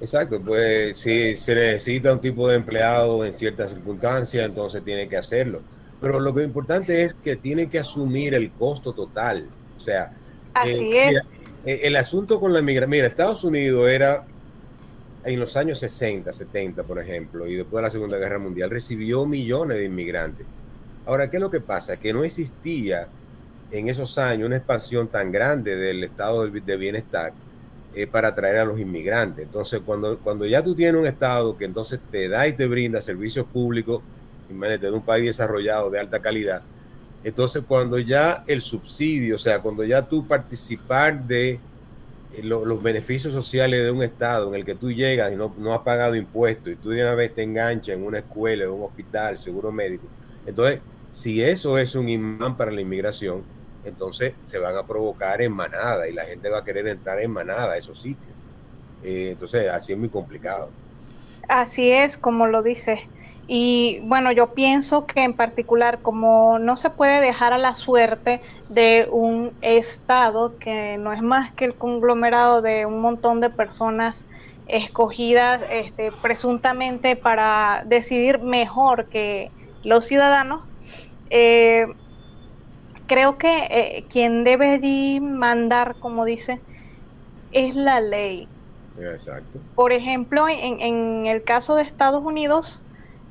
Exacto, pues si se necesita un tipo de empleado en ciertas circunstancias, entonces tiene que hacerlo. Pero lo que es importante es que tiene que asumir el costo total. O sea, Así eh, es. Eh, el asunto con la migración, mira, Estados Unidos era en los años 60, 70, por ejemplo, y después de la Segunda Guerra Mundial, recibió millones de inmigrantes. Ahora, ¿qué es lo que pasa? Que no existía en esos años una expansión tan grande del estado de bienestar eh, para atraer a los inmigrantes. Entonces, cuando, cuando ya tú tienes un estado que entonces te da y te brinda servicios públicos, imagínate, de un país desarrollado de alta calidad, entonces cuando ya el subsidio, o sea, cuando ya tú participar de eh, los beneficios sociales de un estado en el que tú llegas y no, no has pagado impuestos y tú de una vez te enganchas en una escuela, en un hospital, seguro médico. Entonces, si eso es un imán para la inmigración, entonces se van a provocar en manada y la gente va a querer entrar en manada a esos sitios. Eh, entonces, así es muy complicado. Así es, como lo dices. Y bueno, yo pienso que en particular, como no se puede dejar a la suerte de un Estado que no es más que el conglomerado de un montón de personas escogidas este, presuntamente para decidir mejor que los ciudadanos, eh, creo que eh, quien debe allí mandar, como dice, es la ley. Exacto. Por ejemplo, en, en el caso de Estados Unidos,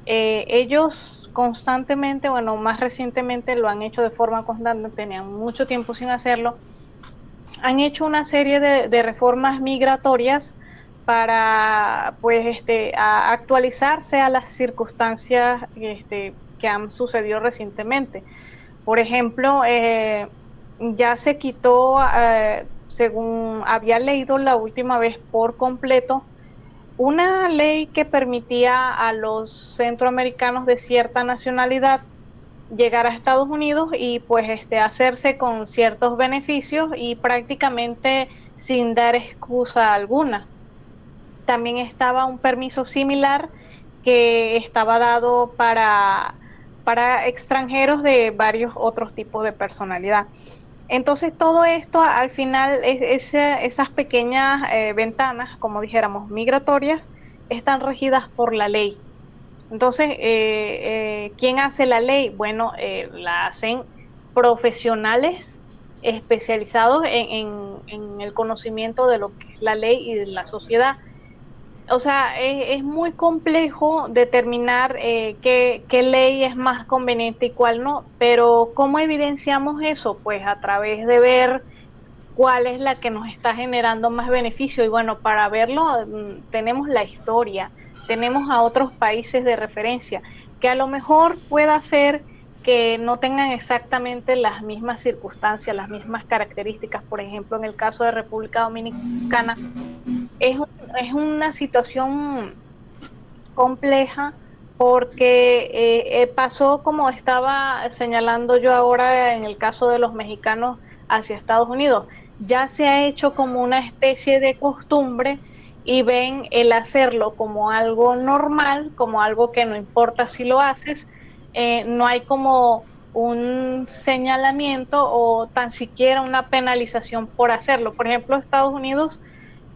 eh, ellos constantemente, bueno, más recientemente lo han hecho de forma constante, tenían mucho tiempo sin hacerlo, han hecho una serie de, reformas migratorias para pues este actualizarse a las circunstancias este, que han sucedido recientemente. Por ejemplo, eh, ya se quitó, eh, según había leído la última vez por completo, una ley que permitía a los centroamericanos de cierta nacionalidad llegar a Estados Unidos y pues este hacerse con ciertos beneficios y prácticamente sin dar excusa alguna. También estaba un permiso similar que estaba dado para, para extranjeros de varios otros tipos de personalidad. Entonces todo esto al final, es, esas pequeñas eh, ventanas, como dijéramos, migratorias, están regidas por la ley. Entonces, eh, eh, ¿quién hace la ley? Bueno, la hacen profesionales especializados en, el conocimiento de lo que es la ley y de la sociedad o sea, es, muy complejo determinar eh, qué, qué, ley es más conveniente y cuál no, pero ¿cómo evidenciamos eso? Pues a través de ver cuál es la que nos está generando más beneficio y bueno, para verlo mm, tenemos la historia, tenemos a otros países de referencia, que a lo mejor pueda ser que no tengan exactamente las mismas circunstancias, las mismas características. Por ejemplo, en el caso de República Dominicana, es, es una situación compleja porque eh, eh, pasó como estaba señalando yo ahora en el caso de los mexicanos hacia Estados Unidos. Ya se ha hecho como una especie de costumbre y ven el hacerlo como algo normal, como algo que no importa si lo haces, eh, no hay como un señalamiento o tan siquiera una penalización por hacerlo. Por ejemplo, Estados Unidos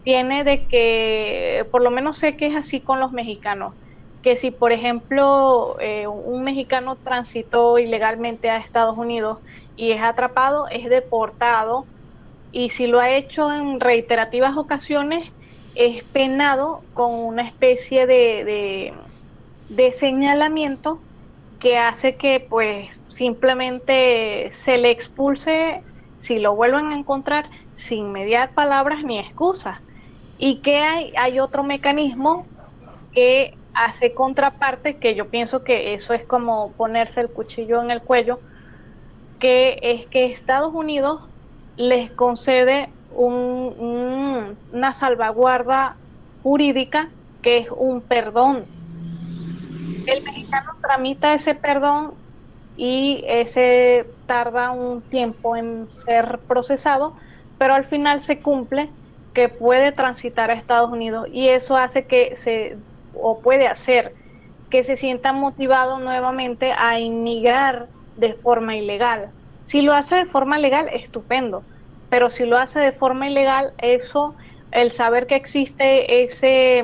tiene de que, por lo menos sé que es así con los mexicanos, que si por ejemplo eh, un mexicano transitó ilegalmente a Estados Unidos y es atrapado, es deportado y si lo ha hecho en reiterativas ocasiones, es penado con una especie de, de señalamiento que hace que pues simplemente se le expulse si lo vuelven a encontrar sin mediar palabras ni excusas. Y que hay, hay otro mecanismo que hace contraparte, que yo pienso que eso es como ponerse el cuchillo en el cuello, que es que Estados Unidos les concede una salvaguarda jurídica que es un perdón. El mexicano tramita ese perdón y ese tarda un tiempo en ser procesado, pero al final se cumple que puede transitar a Estados Unidos y eso hace que se, o puede hacer que se sienta motivado nuevamente a inmigrar de forma ilegal. Si lo hace de forma legal, estupendo, pero si lo hace de forma ilegal, eso, el saber que existe ese,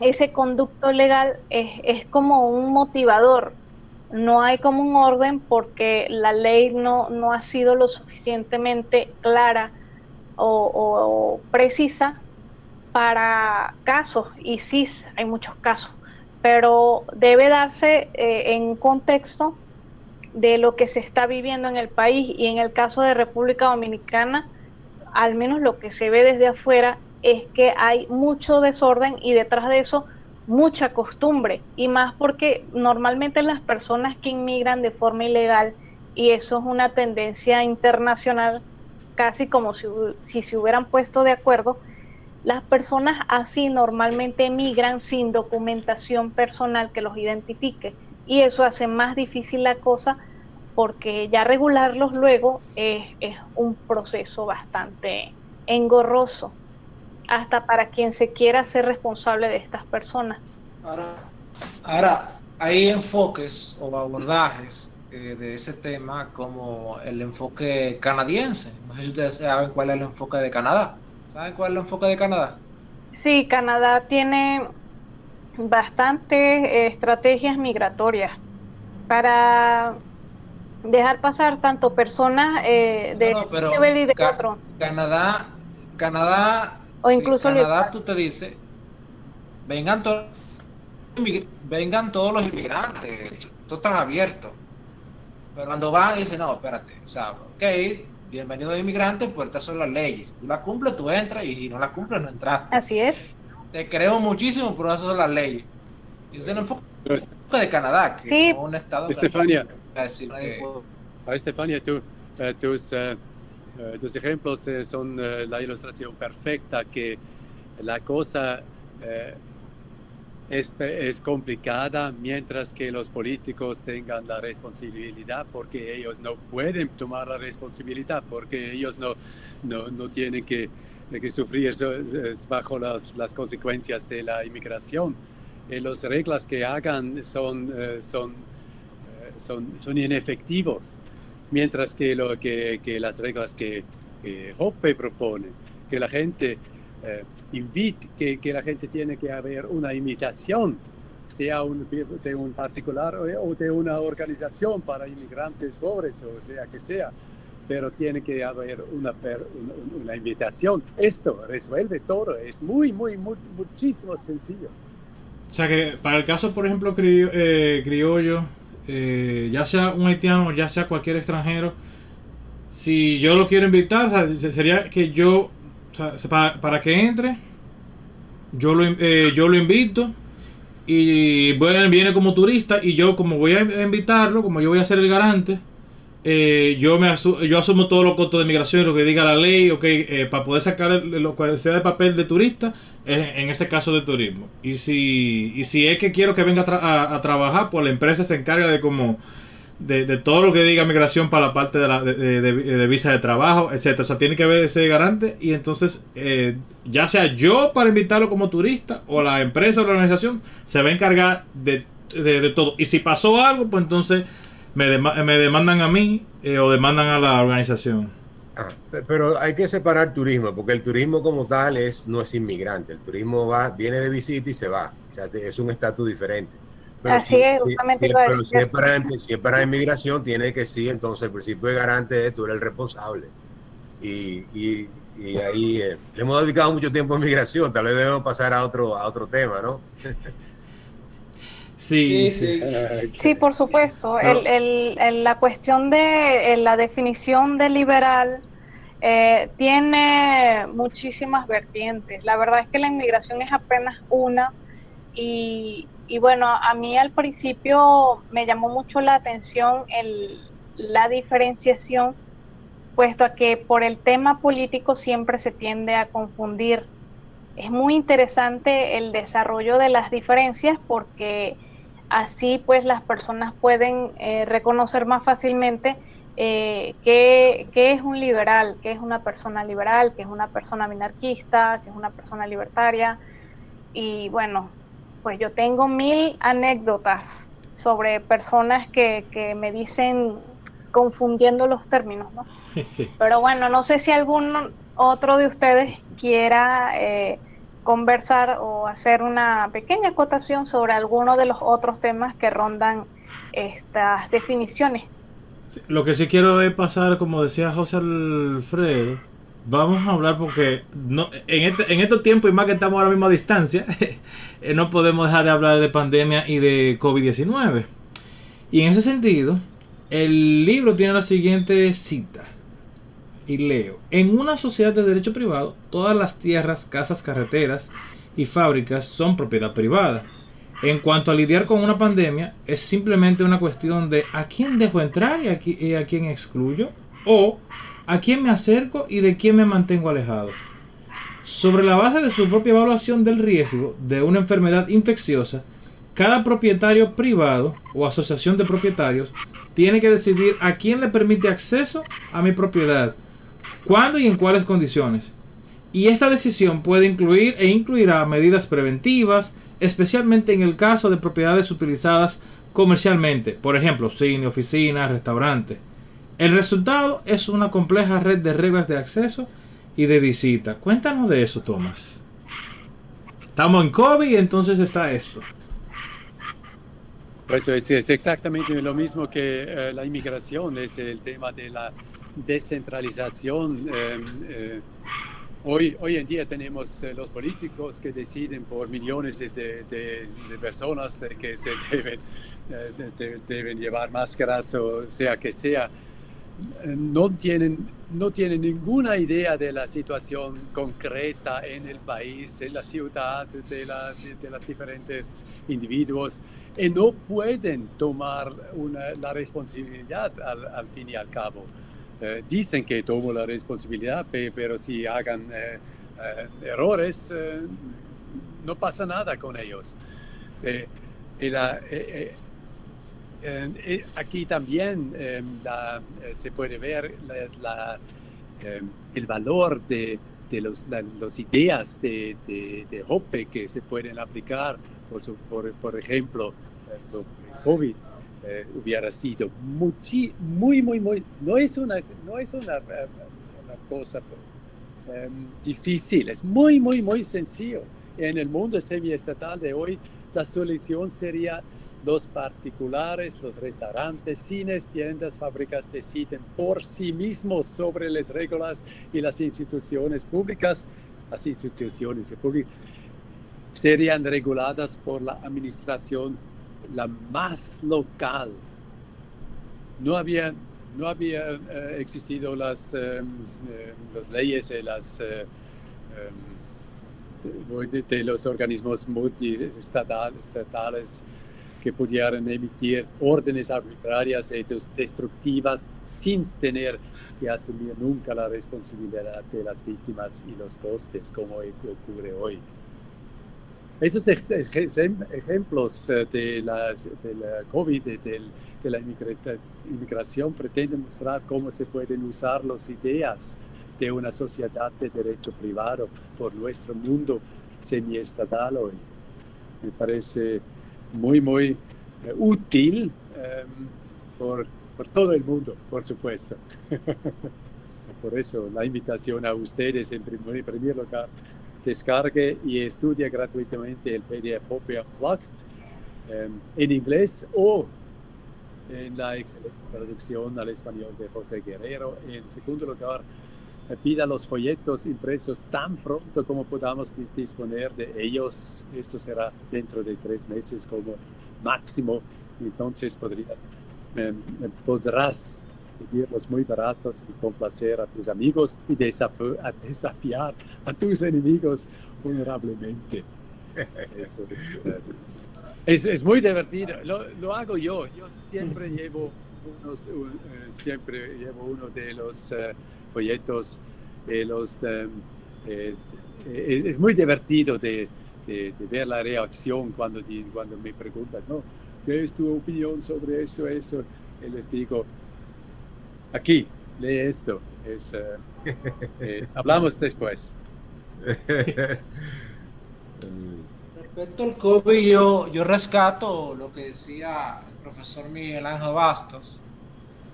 ese conducto legal es, es como un motivador. No hay como un orden porque la ley no, no ha sido lo suficientemente clara o, precisa para casos, y sí, hay muchos casos, pero debe darse eh, en contexto de lo que se está viviendo en el país y en el caso de República Dominicana, al menos lo que se ve desde afuera es que hay mucho desorden y detrás de eso mucha costumbre y más porque normalmente las personas que inmigran de forma ilegal y eso es una tendencia internacional casi como si, si se hubieran puesto de acuerdo las personas así normalmente emigran sin documentación personal que los identifique y eso hace más difícil la cosa porque ya regularlos luego es, un proceso bastante engorroso, hasta para quien se quiera ser responsable de estas personas. Ahora, ahora hay enfoques o abordajes eh, de ese tema como el enfoque canadiense. No sé si ustedes saben cuál es el enfoque de Canadá. ¿Saben cuál es el enfoque de Canadá? Sí, Canadá tiene bastantes eh, estrategias migratorias para dejar pasar tanto personas eh, de no, nivel y de otro. Canadá, Canadá, o incluso Canadá, tú te dices, vengan todos, vengan todos los inmigrantes, tú estás abierto. Pero cuando van, dicen, no, espérate, ¿sabes? Ok, bienvenido inmigrante, pues estas son las leyes. Tú las cumples, tú entras y si no las cumples, no entras. Así es. Te creo muchísimo, pero esas son las leyes. Y es el enfoque de Canadá, que sí. es un estado. Estefania, que... Estefania tú, uh, tus, uh, tus, ejemplos son la ilustración perfecta que la cosa es, es, complicada mientras que los políticos tengan la responsabilidad porque ellos no pueden tomar la responsabilidad porque ellos no, no, no tienen que, que sufrir bajo las, las, consecuencias de la inmigración. Y las reglas que hagan son, son, son, son inefectivos, mientras que, lo, que, que las reglas que, que Hoppe propone, que la gente eh, invite, que, que, la gente tiene que haber una imitación, sea un, de un particular o de una organización para inmigrantes pobres, o sea que sea, pero tiene que haber una, una, invitación. Esto resuelve todo, es muy, muy, muy, muchísimo sencillo. O sea que para el caso, por ejemplo, eh, criollo, eh, ya sea un haitiano, ya sea cualquier extranjero, si yo lo quiero invitar, sería que yo para, para, que entre, yo lo, eh, yo lo invito y bueno, viene como turista y yo como voy a invitarlo, como yo voy a ser el garante, eh, yo me yo asumo todos los costos de migración, lo que diga la ley, ok, eh, para poder sacar lo que sea de papel de turista, en ese caso de turismo. Y si, y si es que quiero que venga a, a trabajar, pues la empresa se encarga de como de, todo lo que diga migración para la parte de, la, de, visa de trabajo, etcétera. O sea, tiene que haber ese garante y entonces, eh, ya sea yo para invitarlo como turista o la empresa o la organización, se va a encargar de, todo. Y si pasó algo, pues entonces me, me demandan a mí eh, o demandan a la organización. Ah, pero hay que separar turismo, porque el turismo como tal es no es inmigrante. El turismo va, viene de visita y se va. O sea, es un estatus diferente. Así es, justamente si, pero si es, para, si es para inmigración, tiene que sí, entonces el principio de garante es tú eres el responsable. Y, y, y ahí eh, le hemos dedicado mucho tiempo a inmigración, tal vez debemos pasar a otro, a otro tema, ¿no? Sí, sí, sí. por supuesto. El, el, la cuestión de la definición de liberal eh, tiene muchísimas vertientes. La verdad es que la inmigración es apenas una y, y bueno, a mí al principio me llamó mucho la atención el, la diferenciación, puesto a que por el tema político siempre se tiende a confundir. Es muy interesante el desarrollo de las diferencias porque así pues las personas pueden eh, reconocer más fácilmente eh, qué, qué, es un liberal, qué es una persona liberal, qué es una persona minarquista, qué es una persona libertaria. Y bueno, pues yo tengo mil anécdotas sobre personas que, me dicen confundiendo los términos, ¿no? Pero bueno, no sé si algún otro de ustedes quiera eh, conversar o hacer una pequeña acotación sobre alguno de los otros temas que rondan estas definiciones. Lo que sí quiero es pasar, como decía José Alfredo, vamos a hablar porque no, en, este, en estos tiempos y más que estamos ahora mismo a distancia, eh, no podemos dejar de hablar de pandemia y de COVID-19. Y en ese sentido, el libro tiene la siguiente cita. Y leo, en una sociedad de derecho privado, todas las tierras, casas, carreteras y fábricas son propiedad privada. En cuanto a lidiar con una pandemia, es simplemente una cuestión de a quién dejo entrar y a, quién excluyo, o a quién me acerco y de quién me mantengo alejado. Sobre la base de su propia evaluación del riesgo de una enfermedad infecciosa, cada propietario privado o asociación de propietarios tiene que decidir a quién le permite acceso a mi propiedad, cuándo y en cuáles condiciones. Y esta decisión puede incluir e incluirá medidas preventivas, especialmente en el caso de propiedades utilizadas comercialmente, por ejemplo, cine, oficinas, restaurantes. El resultado es una compleja red de reglas de acceso y de visita. Cuéntanos de eso, Tomás. Estamos en COVID y entonces está esto. Pues es, es exactamente lo mismo que eh, la inmigración, es el tema de la descentralización. Eh, eh, hoy, hoy en día tenemos los políticos que deciden por millones de, personas que se deben llevar máscaras o sea que sea no tienen, no tienen ninguna idea de la situación concreta en el país, en la ciudad, de, la, de, los diferentes individuos, y no pueden tomar una, la responsabilidad al, al, fin y al cabo. Eh, dicen que tomo la responsabilidad, pero si hagan eh, eh, errores, eh, no pasa nada con ellos. Eh, la, eh, aquí también em, eh, se puede ver em, el valor de, los, las ideas de, de, Hoppe que se pueden aplicar, por, su, por, ejemplo, COVID. Eh, hubiera sido muy, muy, muy, no es una, no es una, cosa eh, difícil, es muy, muy, muy sencillo. En el mundo semiestatal de hoy, la solución sería los particulares, los restaurantes, cines, tiendas, fábricas deciden por sí mismos sobre las reglas y las instituciones públicas, las instituciones públicas serían reguladas por la administración la más local. No había, no había eh, existido las, eh, las leyes las, eh, de, de, los organismos multiestatales que pudieran emitir órdenes arbitrarias y destructivas sin tener que asumir nunca la responsabilidad de las víctimas y los costes como ocurre hoy. Esos ejemplos eh, de la, de la COVID, de, de la inmigración, pretenden mostrar cómo se pueden usar las ideas de una sociedad de derecho privado por nuestro mundo semiestatal hoy. Me parece muy, muy eh, útil eh, por, por, todo el mundo, por supuesto. por eso la invitación a ustedes en primer, primer lugar, descargue y estudie gratuitamente el PDF OPE Unplugged eh, en inglés o en la excelente traducción al español de José Guerrero. En segundo lugar, pida los folletos impresos tan pronto como podamos disponer de ellos. Esto será dentro de tres meses como máximo. Entonces podrías, eh, podrás pedirlos muy baratos y complacer a tus amigos y desafiar a, desafiar a tus enemigos honorablemente. Eso es, uh, es, es, muy divertido. Lo, lo, hago yo. Yo siempre llevo unos, uh, siempre llevo uno de los de los... De, eh, es, muy divertido de, de, de, ver la reacción cuando, cuando me preguntan, ¿no? ¿qué es tu opinión sobre eso? eso? Y les digo, aquí, lee esto. Es, eh, hablamos después. Respecto al COVID, yo, yo rescato lo que decía el profesor Miguel Ángel Bastos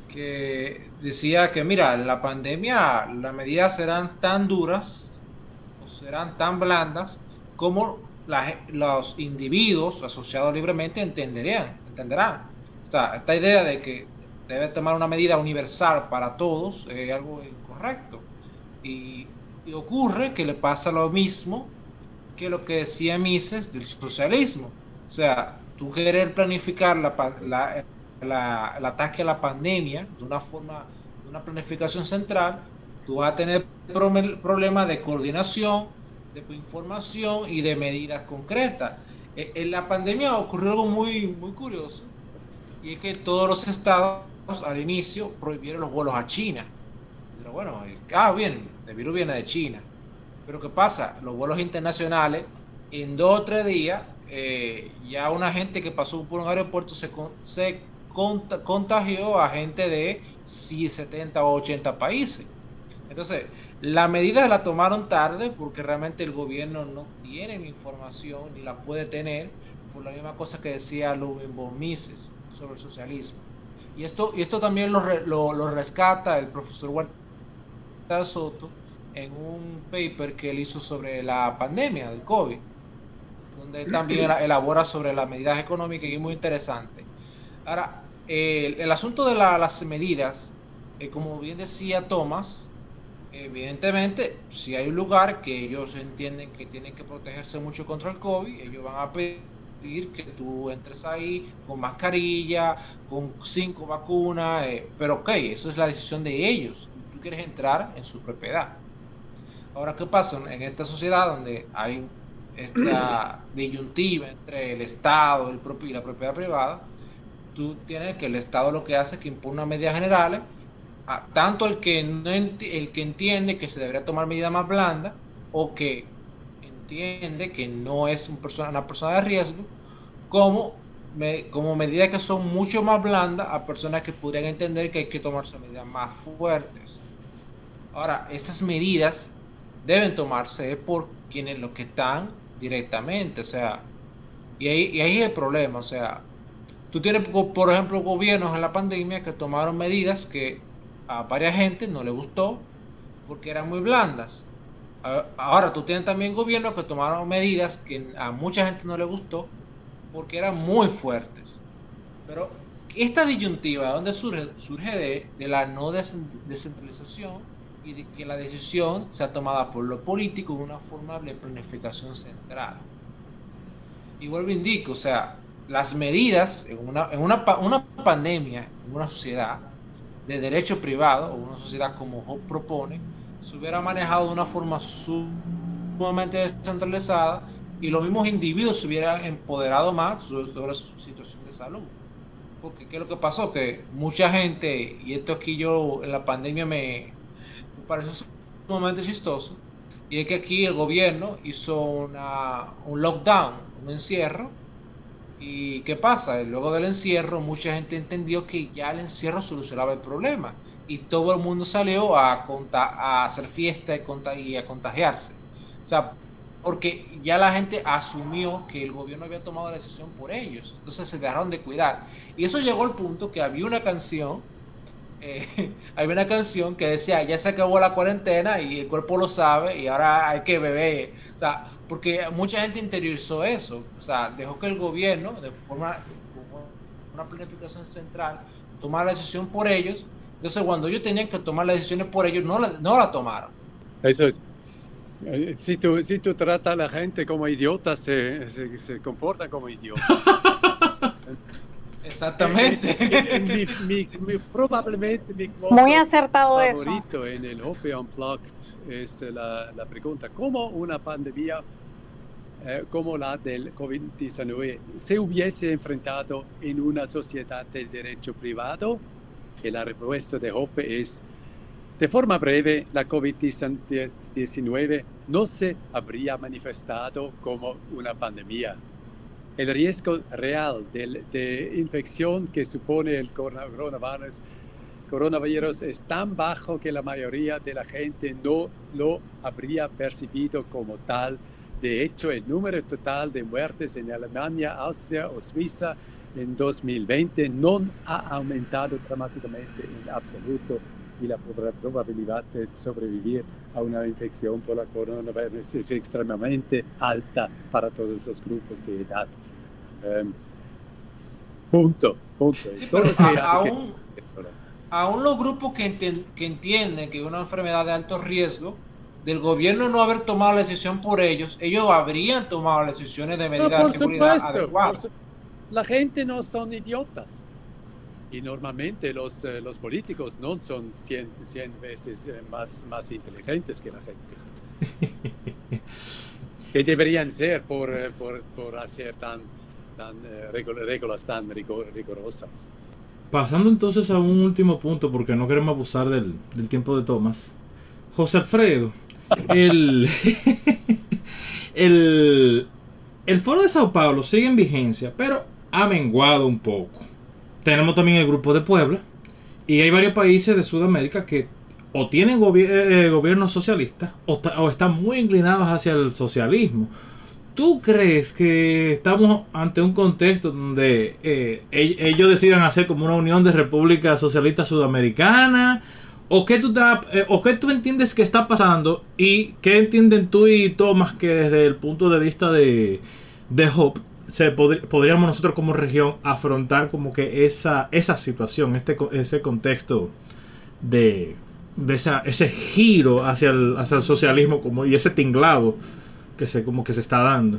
que decía que, mira, la pandemia, las medidas serán tan duras o serán tan blandas como los individuos asociados libremente entenderían, entenderán. Esta, idea de que debe tomar una medida universal para todos es algo incorrecto. Y, ocurre que le pasa lo mismo que lo que decía Mises del socialismo. O sea, tú querer planificar la, el ataque a la pandemia de una forma, de una planificación central, tú vas a tener problemas de coordinación, de información y de medidas concretas. E, en la pandemia ocurrió algo muy, muy curioso, y es que todos los estados al inicio prohibieron los vuelos a China. Pero bueno, ah, bien, el virus viene de China. Pero ¿qué pasa? Los vuelos internacionales, en dos o tres días, eh, ya una gente que pasó por un aeropuerto se, se contagió a gente de 70 o 80 países. Entonces, la medida la tomaron tarde porque realmente el gobierno no tiene información ni la puede tener por la misma cosa que decía von Mises sobre el socialismo. Y esto, y esto también lo, lo, rescata el profesor Walter Soto en un paper que él hizo sobre la pandemia del COVID, donde también elabora sobre las medidas económicas y es muy interesante. Ahora, el, asunto de las medidas, eh, como bien decía Thomas, evidentemente, si hay un lugar que ellos entienden que tienen que protegerse mucho contra el COVID, ellos van a pedir que tú entres ahí con mascarilla, con cinco vacunas, eh, pero ok, eso es la decisión de ellos. Tú quieres entrar en su propiedad. Ahora, ¿qué pasa? En esta sociedad donde hay esta disyuntiva entre el Estado el propio, y la propiedad privada, tú que el Estado lo que hace es que impone medidas generales, a, tanto el que, no el que entiende que se debería tomar medidas más blandas o que entiende que no es un persona, una persona de riesgo, como, como medidas que son mucho más blandas a personas que podrían entender que hay que tomarse medidas más fuertes. Ahora, estas medidas deben tomarse por quienes lo que están directamente, o sea, y ahí, y ahí es el problema, o sea, Tú tienes, por ejemplo, gobiernos en la pandemia que tomaron medidas que a varias gente no le gustó porque eran muy blandas. Ahora tú tienes también gobiernos que tomaron medidas que a mucha gente no le gustó porque eran muy fuertes. Pero esta disyuntiva, ¿dónde surge? Surge de, de la no descentralización y de que la decisión sea tomada por lo político de una forma de planificación central. Y vuelvo a indico, o sea, las medidas en una, en una, una pandemia, en una sociedad de derecho privado, o una sociedad como propone, se hubiera manejado de una forma sumamente descentralizada y los mismos individuos se hubieran empoderado más sobre su situación de salud. Porque ¿qué es lo que pasó? Que mucha gente, y esto aquí yo en la pandemia me, me parece sumamente chistoso, y es que aquí el gobierno hizo una, un lockdown, un encierro, ¿Y qué pasa? Luego del encierro, mucha gente entendió que ya el encierro solucionaba el problema y todo el mundo salió a, a hacer fiesta y, contagiarse. O sea, porque ya la gente asumió que el gobierno había tomado la decisión por ellos. Entonces se dejaron de cuidar. Y eso llegó al punto que había una canción, eh, había una canción que decía, ya se acabó la cuarentena y el cuerpo lo sabe y ahora hay que beber. O sea, porque mucha gente interiorizó eso, o sea, dejó que el gobierno, de forma, una planificación central, tomara la decisión por ellos, entonces cuando ellos tenían que tomar las decisiones por ellos, no la, no la tomaron. Eso es. Eh, si tú, si tú tratas a la gente como idiotas, se, se, se comportan como idiotas. Exactamente. mi, mi, mi, probablemente mi Muy acertado favorito en el Hope Unplugged es la, la pregunta, ¿cómo una pandemia eh, como la del COVID-19 se hubiese enfrentado en una sociedad del derecho privado? Y la respuesta de Hope es, de forma breve, la COVID-19 no se habría manifestado como una pandemia el riesgo real de, de infección que supone el coronavirus, coronavirus es tan bajo que la mayoría de la gente no lo habría percibido como tal. De hecho, el número total de muertes en Alemania, Austria o Suiza en 2020 no ha aumentado dramáticamente en absoluto y la probabilidad de sobrevivir a una infección por la coronavirus es extremadamente alta para todos los grupos de edad. Um, punto, punto. Sí, pero a, aún, aún, los grupos que, que entienden que es una enfermedad de alto riesgo, del gobierno no haber tomado la decisión por ellos, ellos habrían tomado las decisiones de medidas no, de seguridad supuesto, adecuadas. La gente no son idiotas. Y normalmente los, eh, los políticos no son 100, 100 veces eh, más, más inteligentes que la gente. que deberían ser por, eh, por, por hacer tan, tan eh, reglas tan rigurosas. Pasando entonces a un último punto, porque no queremos abusar del, del tiempo de Tomás. José Alfredo, el, el, el foro de Sao Paulo sigue en vigencia, pero ha menguado un poco. Tenemos también el grupo de Puebla y hay varios países de Sudamérica que o tienen gobi eh, gobiernos socialistas o, están muy inclinados hacia el socialismo. ¿Tú crees que estamos ante un contexto donde eh, ellos decidan hacer como una unión de repúblicas socialistas sudamericanas? ¿O qué, tú eh, ¿O qué tú entiendes que está pasando? ¿Y qué entienden tú y Tomás que desde el punto de vista de, de Hope se pod podríamos nosotros como región afrontar como que esa, esa situación, este, ese contexto de, de esa, ese giro hacia el, hacia el socialismo como, y ese tinglado que se, como que se está dando.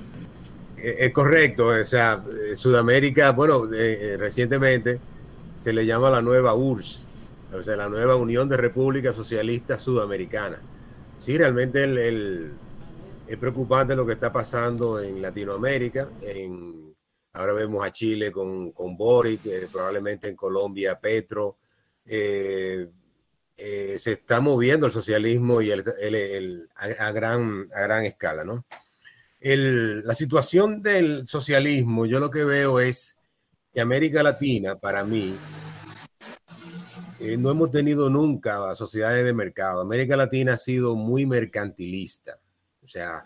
Es correcto, o sea, Sudamérica, bueno, eh, recientemente se le llama la nueva URSS, o sea, la nueva Unión de Repúblicas Socialistas Sudamericanas. Sí, realmente el, es preocupante lo que está pasando en Latinoamérica. Ahora vemos a Chile con, con Boric, eh, probablemente en Colombia Petro. Eh, eh, se está moviendo el socialismo y el, a, gran, a gran escala, ¿no? la situación del socialismo, yo lo que veo es que América Latina, para mí, eh, no hemos tenido nunca sociedades de mercado. América Latina ha sido muy mercantilista. O sea,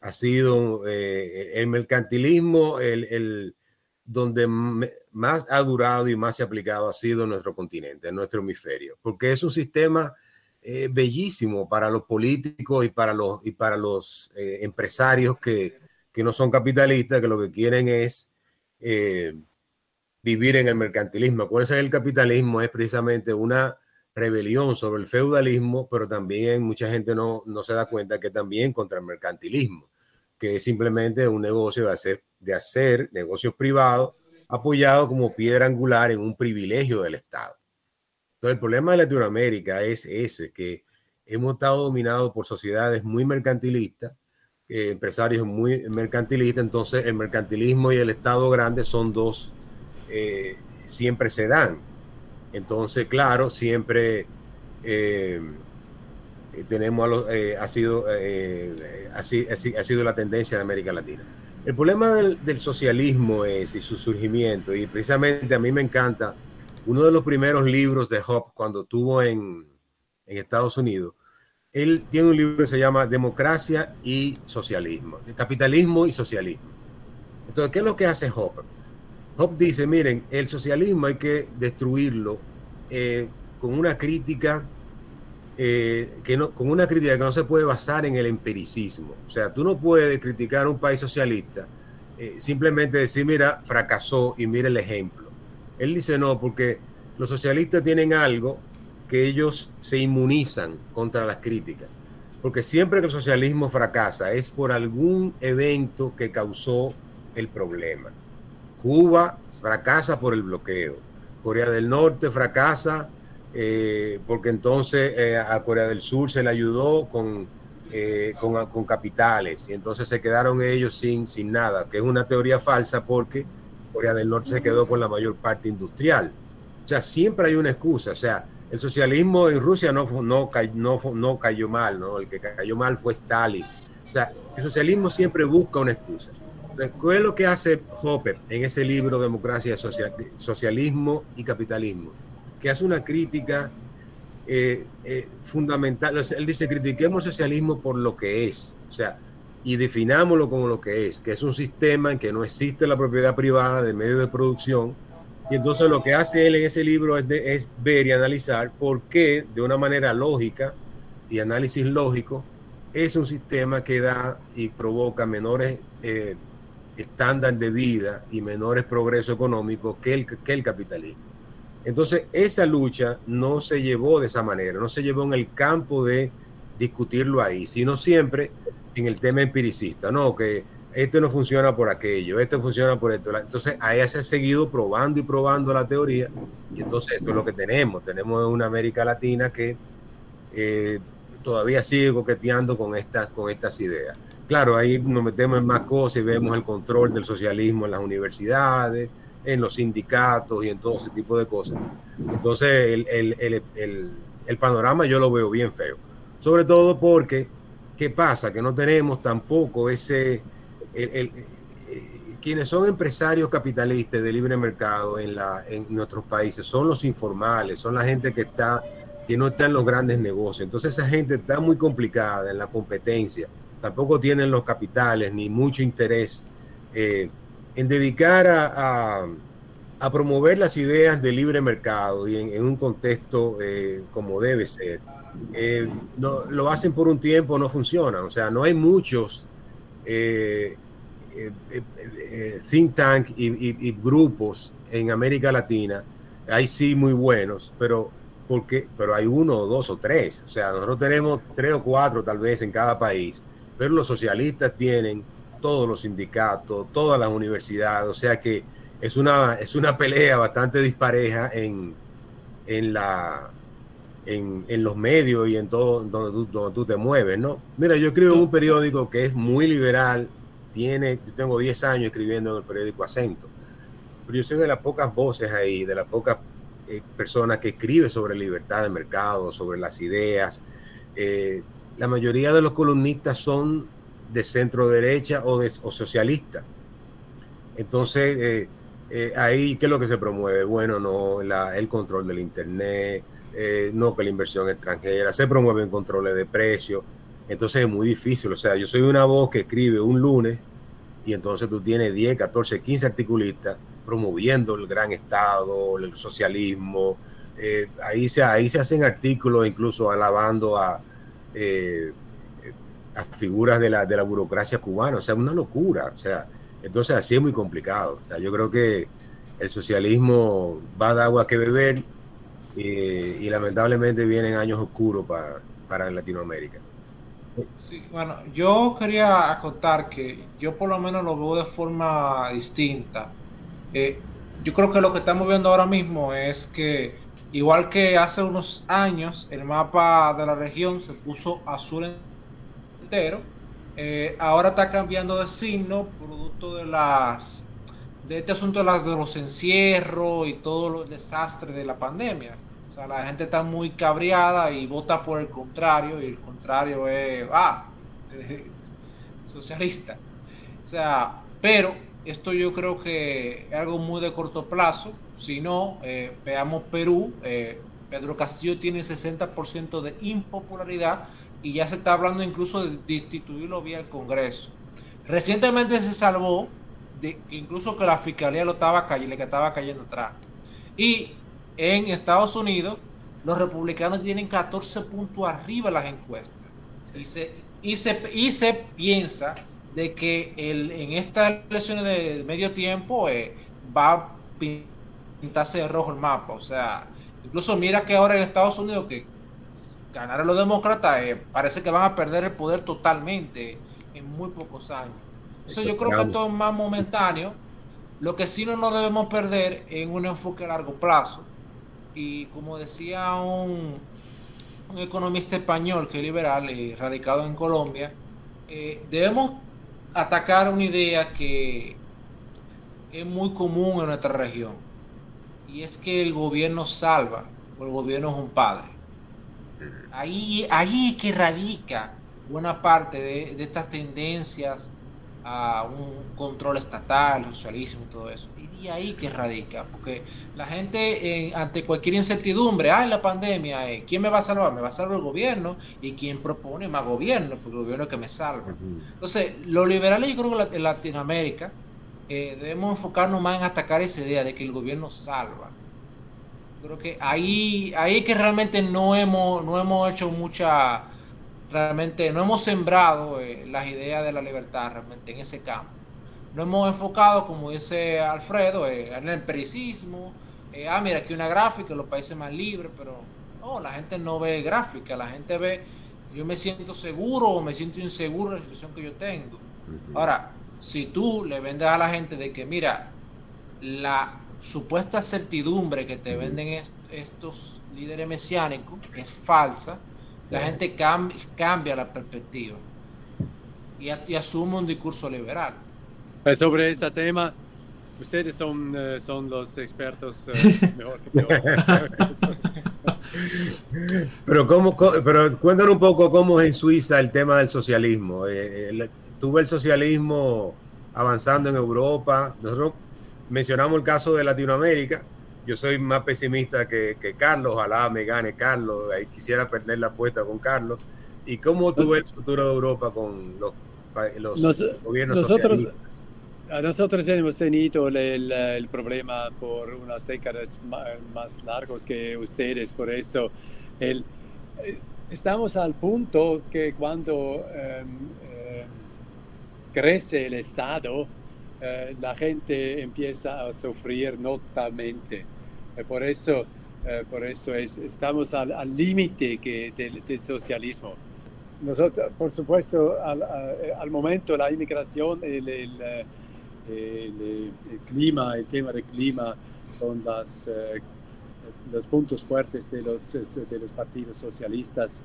ha sido eh, el mercantilismo, el, el, donde más ha durado y más se ha aplicado ha sido en nuestro continente, en nuestro hemisferio, porque es un sistema eh, bellísimo para los políticos y para los, y para los empresarios que, que, no son capitalistas, que lo que quieren es vivir en el mercantilismo. ¿Cuál es el capitalismo? Es precisamente una rebelión sobre el feudalismo, pero también mucha gente no, no se da cuenta que también contra el mercantilismo, que es simplemente un negocio de hacer de hacer negocios privados apoyado como piedra angular en un privilegio del Estado. Entonces, el problema de Latinoamérica es ese, que hemos estado dominados por sociedades muy mercantilistas, eh, empresarios muy mercantilistas, entonces el mercantilismo y el Estado grande son dos, eh, siempre se dan. Entonces, claro, siempre eh, tenemos, a los, eh, ha, sido, ha sido la tendencia de América Latina. El problema del, del, socialismo es y su surgimiento, y precisamente a mí me encanta uno de los primeros libros de Hobbes cuando estuvo en, en Estados Unidos. Él tiene un libro que se llama Democracia y Socialismo, Capitalismo y Socialismo. Entonces, ¿qué es lo que hace Hobbes? Hobbes dice, miren, el socialismo hay que destruirlo eh, con una crítica eh, que no, con una crítica que no se puede basar en el empiricismo. O sea, tú no puedes criticar un país socialista eh, simplemente decir, mira, fracasó y mira el ejemplo. Él dice no, porque los socialistas tienen algo que ellos se inmunizan contra las críticas. Porque siempre que el socialismo fracasa es por algún evento que causó el problema. Cuba fracasa por el bloqueo. Corea del Norte fracasa eh, porque entonces eh, a Corea del Sur se le ayudó con, eh, con, con, capitales y entonces se quedaron ellos sin, sin nada, que es una teoría falsa porque Corea del Norte se quedó con la mayor parte industrial. O sea, siempre hay una excusa. O sea, el socialismo en Rusia no, no, no, no cayó mal, ¿no? El que cayó mal fue Stalin. O sea, el socialismo siempre busca una excusa. ¿Qué es lo que hace Hopper en ese libro Democracia, Social, Socialismo y Capitalismo? que hace una crítica eh, eh, fundamental. Él dice, critiquemos el socialismo por lo que es. O sea, y definámoslo como lo que es, que es un sistema en que no existe la propiedad privada de medios de producción. Y entonces lo que hace él en ese libro es, es ver y analizar por qué de una manera lógica y análisis lógico es un sistema que da y provoca menores eh, estándares de vida y menores progresos económicos que el, que el capitalismo. Entonces, esa lucha no se llevó de esa manera, no se llevó en el campo de discutirlo ahí, sino siempre en el tema empiricista, ¿no? Que este no funciona por aquello, este funciona por esto. Entonces, ahí se ha seguido probando y probando la teoría, y entonces eso es lo que tenemos. Tenemos una América Latina que eh, todavía sigue coqueteando con estas, con estas ideas. Claro, ahí nos metemos en más cosas y vemos el control del socialismo en las universidades, en los sindicatos y en todo ese tipo de cosas. Entonces, el, el, panorama yo lo veo bien feo. Sobre todo porque, ¿qué pasa? Que no tenemos tampoco ese... quienes son empresarios capitalistas de libre mercado en nuestros países son los informales, son la gente que está que no está en los grandes negocios. Entonces esa gente está muy complicada en la competencia. Tampoco tienen los capitales ni mucho interés eh, en dedicar a, promover las ideas de libre mercado y en, un contexto eh, como debe ser. Eh, no, lo hacen por un tiempo, no funciona. O sea, no hay muchos think tank y, grupos en América Latina. Hay sí muy buenos, pero porque, pero hay uno dos o tres. O sea, nosotros tenemos tres o cuatro tal vez en cada país, pero los socialistas tienen todos los sindicatos, todas las universidades, o sea que es una, es una pelea bastante dispareja en, en, la, en, en los medios y en todo donde tú, donde tú te mueves, ¿no? Mira, yo escribo en un periódico que es muy liberal, tiene, yo tengo 10 años escribiendo en el periódico Acento, pero yo soy de las pocas voces ahí, de las pocas eh, persona que escribe sobre libertad de mercado, sobre las ideas. Eh, la mayoría de los columnistas son de centro derecha o, de, o socialista. Entonces, eh, ahí, ¿qué es lo que se promueve? Bueno, no, el control del Internet, no que la inversión extranjera, se promueven controles de precios. Entonces es muy difícil. O sea, yo soy una voz que escribe un lunes y entonces tú tienes 10, 14, 15 articulistas promoviendo el gran Estado, el socialismo. Eh, ahí, se, ahí se hacen artículos incluso alabando a, eh, a figuras de la, de la burocracia cubana. O sea, una locura. O sea, entonces así es muy complicado. O sea, yo creo que el socialismo va dar agua que beber eh, y lamentablemente vienen años oscuros para, para Latinoamérica. Bueno, yo quería acotar que yo por lo menos lo veo de forma distinta. Eh, yo creo que lo que estamos viendo ahora mismo es que, igual que hace unos años, el mapa de la región se puso azul entero, eh, ahora está cambiando de signo producto de este asunto de, los encierros y todo los desastres de la pandemia. O sea, la gente está muy cabreada y vota por el contrario, y el contrario es, ah, socialista. O sea, pero esto yo creo que es algo muy de corto plazo. Si no, eh, veamos Perú. Eh, Pedro Castillo tiene 60% de impopularidad y ya se está hablando incluso de destituirlo vía el Congreso. Recientemente se salvó de que incluso que la fiscalía lo estaba cayendo, que estaba cayendo atrás. Y en Estados Unidos, los republicanos tienen 14 puntos arriba en las encuestas. Y, se, y, se, y se piensa de que el, en estas elecciones de medio tiempo eh, va a pintarse de rojo el mapa. O sea, incluso mira que ahora en Estados Unidos que ganaron los demócratas, eh, parece que van a perder el poder totalmente en muy pocos años. Eso yo creo que todo es más momentáneo. Lo que sí no nos debemos perder en un enfoque a largo plazo. Y como decía un, un economista español que es liberal y radicado en Colombia, eh, debemos atacar una idea que es muy común en nuestra región y es que el gobierno salva o el gobierno es un padre. Ahí, ahí es que radica buena parte de, estas tendencias a un control estatal, socialismo y todo eso. Y de ahí que radica, porque la gente ante cualquier incertidumbre, ah, la pandemia, eh, ¿quién me va a salvar? Me va a salvar el gobierno y quien propone más gobierno, porque el gobierno es que me salva. Entonces, los liberales yo creo que en Latinoamérica eh, debemos enfocarnos más en atacar esa idea de que el gobierno salva. Creo que ahí, ahí que realmente no hemos, no hemos hecho mucha realmente no hemos sembrado eh, las ideas de la libertad realmente en ese campo. No hemos enfocado, como dice Alfredo, eh, en el empiricismo. Eh, ah, mira, aquí una gráfica, los países más libres, pero no, la gente no ve gráfica, la gente ve, yo me siento seguro o me siento inseguro en la situación que yo tengo. Ahora, si tú le vendes a la gente de que, mira, la supuesta certidumbre que te venden estos líderes mesiánicos es falsa, la gente cambia, la perspectiva y, asume un discurso liberal. Pues sobre ese tema, ustedes son, eh, son los expertos eh, mejor que yo. pero, ¿cómo, pero cuéntanos un poco cómo es en Suiza el tema del socialismo. Eh, tuve el socialismo avanzando en Europa. Nosotros mencionamos el caso de Latinoamérica, yo soy más pesimista que, Carlos, ojalá me gane Carlos, ahí quisiera perder la apuesta con Carlos. ¿Y cómo tú ves el futuro de Europa con los, gobiernos nosotros, Nosotros hemos tenido el, problema por unas décadas más, largos que ustedes, por eso el, eh, estamos al punto que cuando em, em, crece el Estado, eh, la gente empieza a sufrir notablemente. Eh, por eso, eh, por eso es, estamos al límite del, del, socialismo. Por supuesto, al, momento la inmigración, el, el, clima, el tema del clima son los puntos fuertes de los, de los partidos socialistas,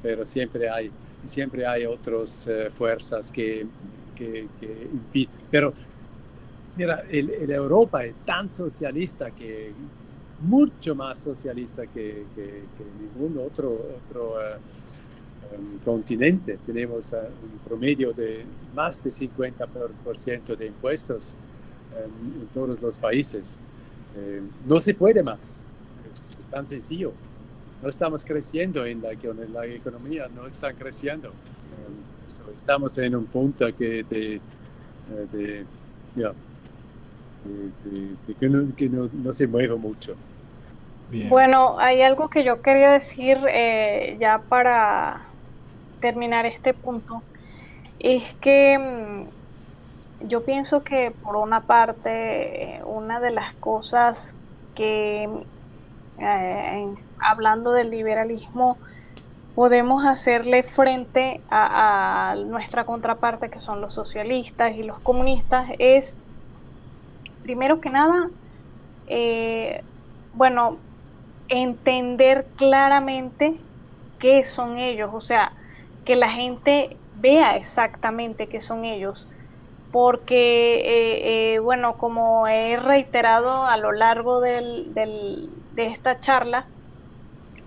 pero siempre hay, siempre hay otras fuerzas que que, impide. Pero, mira, el, Europa es tan socialista que, mucho más socialista que, ningún otro, otro eh, em, continente. Tenemos eh, un promedio de más de 50% de impuestos em, en todos los países. Em, no se puede más. Es, tan sencillo. No estamos creciendo en la, en la economía, no están creciendo estamos en un punto que, de, eh, que, no, se mueve mucho. Bueno, hay algo que yo quería decir eh, ya para terminar este punto. Es que mm, yo pienso que por una parte, una de las cosas que, eh, hablando del liberalismo, podemos hacerle frente a, nuestra contraparte, que son los socialistas y los comunistas, es, primero que nada, eh, bueno, entender claramente qué son ellos, o sea, que la gente vea exactamente qué son ellos, porque, eh, eh, bueno, como he reiterado a lo largo del, de esta charla,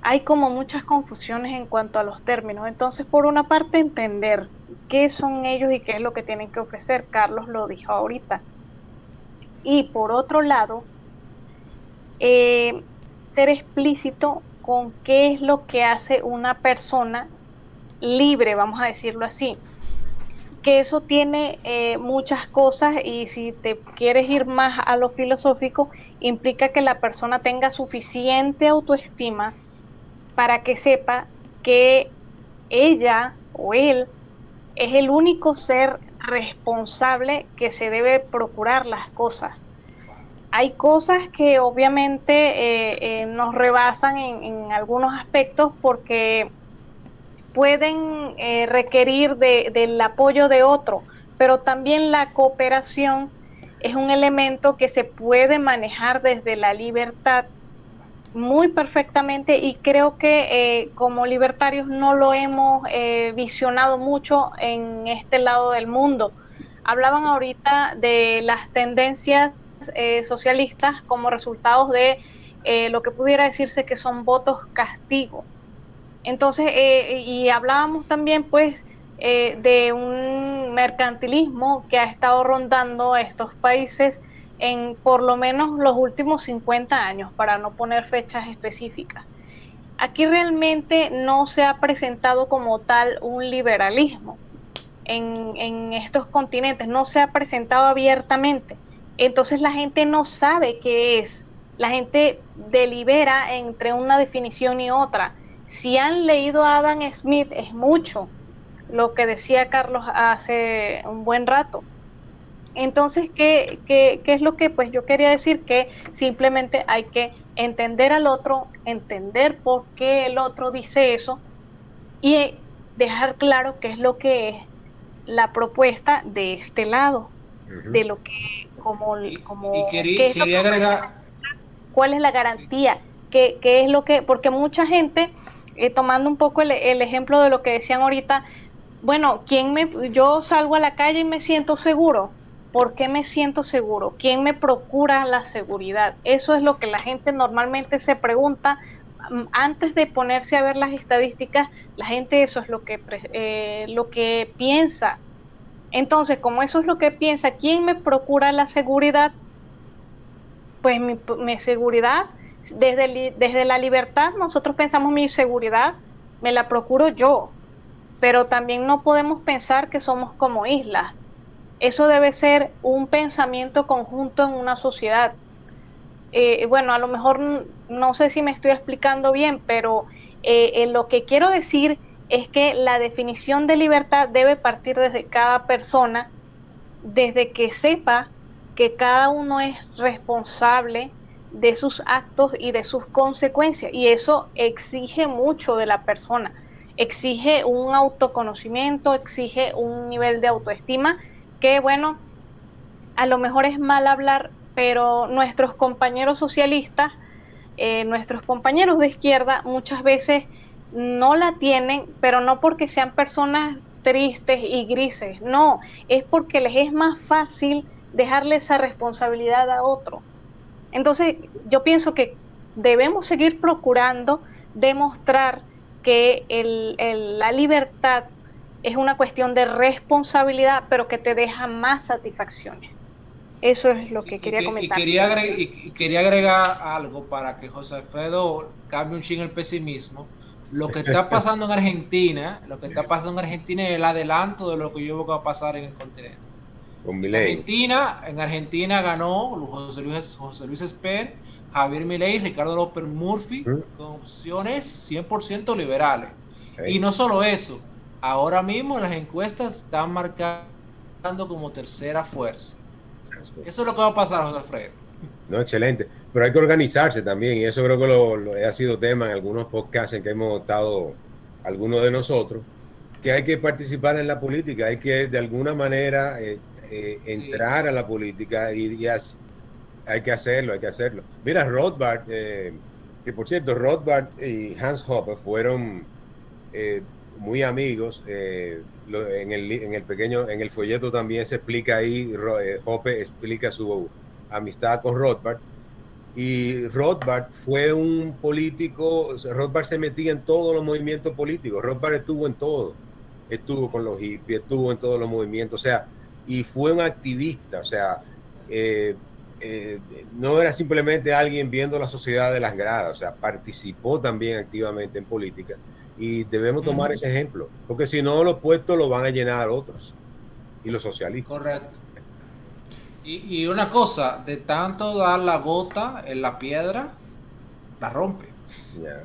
hay como muchas confusiones en cuanto a los términos. Entonces, por una parte, entender qué son ellos y qué es lo que tienen que ofrecer. Carlos lo dijo ahorita. Y por otro lado, eh, ser explícito con qué es lo que hace una persona libre, vamos a decirlo así. Que eso tiene eh, muchas cosas y si te quieres ir más a lo filosófico, implica que la persona tenga suficiente autoestima para que sepa que ella o él es el único ser responsable que se debe procurar las cosas. Hay cosas que obviamente eh, eh, nos rebasan en, algunos aspectos porque pueden eh, requerir del apoyo de otro, pero también la cooperación es un elemento que se puede manejar desde la libertad muy perfectamente y creo que eh, como libertarios no lo hemos eh, visionado mucho en este lado del mundo. Hablaban ahorita de las tendencias eh, socialistas como resultados de lo que pudiera decirse que son votos castigo. Entonces, y hablábamos también pues de un mercantilismo que ha estado rondando estos países en por lo menos los últimos 50 años, para no poner fechas específicas. Aquí realmente no se ha presentado como tal un liberalismo en, estos continentes, no se ha presentado abiertamente. Entonces la gente no sabe qué es, la gente delibera entre una definición y otra. Si han leído a Adam Smith es mucho, lo que decía Carlos hace un buen rato. Entonces, ¿qué, ¿qué, qué, es lo que pues yo quería decir? Que simplemente hay que entender al otro, entender por qué el otro dice eso y dejar claro qué es lo que es la propuesta de este lado, de lo que como... como y quería, quería agregar... ¿Cuál es la garantía? Sí. ¿Qué, ¿Qué, es lo que...? Porque mucha gente, eh, tomando un poco el, el ejemplo de lo que decían ahorita, bueno, ¿quién me, yo salgo a la calle y me siento seguro. ¿Por qué me siento seguro? ¿Quién me procura la seguridad? Eso es lo que la gente normalmente se pregunta antes de ponerse a ver las estadísticas. La gente eso es lo que eh, lo que piensa. Entonces, como eso es lo que piensa, ¿quién me procura la seguridad? Pues mi, mi seguridad desde, desde la libertad nosotros pensamos mi seguridad me la procuro yo pero también no podemos pensar que somos como islas. Eso debe ser un pensamiento conjunto en una sociedad. Eh, bueno, a lo mejor no sé si me estoy explicando bien, pero eh, lo que quiero decir es que la definición de libertad debe partir desde cada persona, desde que sepa que cada uno es responsable de sus actos y de sus consecuencias. Y eso exige mucho de la persona exige un autoconocimiento, exige un nivel de autoestima que, bueno, a lo mejor es mal hablar, pero nuestros compañeros socialistas, eh, nuestros compañeros de izquierda muchas veces no la tienen, pero no porque sean personas tristes y grises, no, es porque les es más fácil dejarle esa responsabilidad a otro. Entonces, yo pienso que debemos seguir procurando demostrar que la libertad es una cuestión de responsabilidad, pero que te deja más satisfacciones. Eso es lo que sí, quería y, comentar. Y quería, agregar, y quería agregar algo para que José Alfredo cambie un ching el pesimismo. Lo que está pasando en Argentina, lo que está pasando en Argentina es el adelanto de lo que yo veo que va a pasar en el continente. Con en Argentina, en Argentina ganó José Luis, José Luis Esper, Javier Milei, Ricardo López Murphy, ¿Mm? con opciones 100% liberales. Okay. Y no solo eso, ahora mismo las encuestas están marcando como tercera fuerza. Eso es lo que va a pasar, José Alfredo. No, excelente. Pero hay que organizarse también, y eso creo que lo, lo ha sido tema en algunos podcasts en que hemos estado algunos de nosotros, que hay que participar en la política, hay que de alguna manera eh, eh, entrar sí. a la política y, y así hay que hacerlo, hay que hacerlo. Mira, Rothbard, eh, que por cierto, Rothbard y Hans Hoppe fueron eh, muy amigos. Eh, en, el, en, el, pequeño, en el folleto también se explica ahí, eh, Hoppe explica su amistad con Rothbard. Y Rothbard fue un político, Rothbard se metía en todos los movimientos políticos, Rothbard estuvo en todo, estuvo con los hippies, estuvo en todos los movimientos, o sea, y fue un activista, o sea, eh, no era simplemente alguien viendo la sociedad de las gradas, o sea, participó también activamente en política y debemos tomar uh -huh. ese ejemplo, porque si no los puestos lo van a llenar otros y los socialistas. Correcto. Y, y, una cosa, de tanto dar la gota en la piedra, la rompe. Yeah.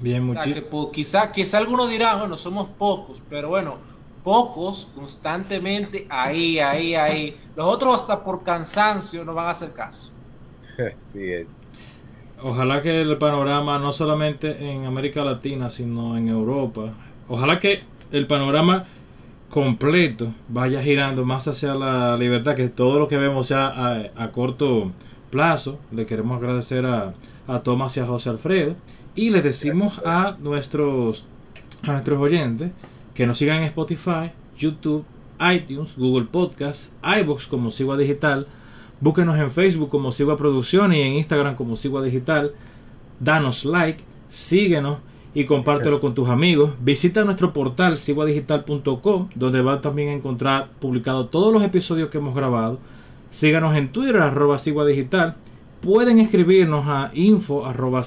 Bien, o sea, que, pues, quizá, quizá algunos dirán, bueno, somos pocos, pero bueno, pocos constantemente ahí, ahí, ahí. Los otros hasta por cansancio no van a hacer caso. Sí es. Ojalá que el panorama no solamente en América Latina, sino en Europa. Ojalá que el panorama completo vaya girando más hacia la libertad, que todo lo que vemos sea a, a corto plazo. Le queremos agradecer a, a Tomás y a José Alfredo. Y les decimos a nuestros, a nuestros oyentes que nos sigan en Spotify, YouTube, iTunes, Google Podcast, iBox como Sigua Digital. Búsquenos en Facebook como Sigua Producción y en Instagram como Sigua Digital. Danos like, síguenos y compártelo con tus amigos. Visita nuestro portal siguadigital.com donde van también a encontrar publicados todos los episodios que hemos grabado. Síganos en Twitter arroba siguadigital. Pueden escribirnos a info arroba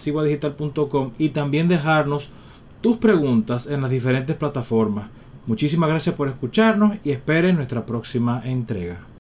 y también dejarnos tus preguntas en las diferentes plataformas. Muchísimas gracias por escucharnos y esperen nuestra próxima entrega.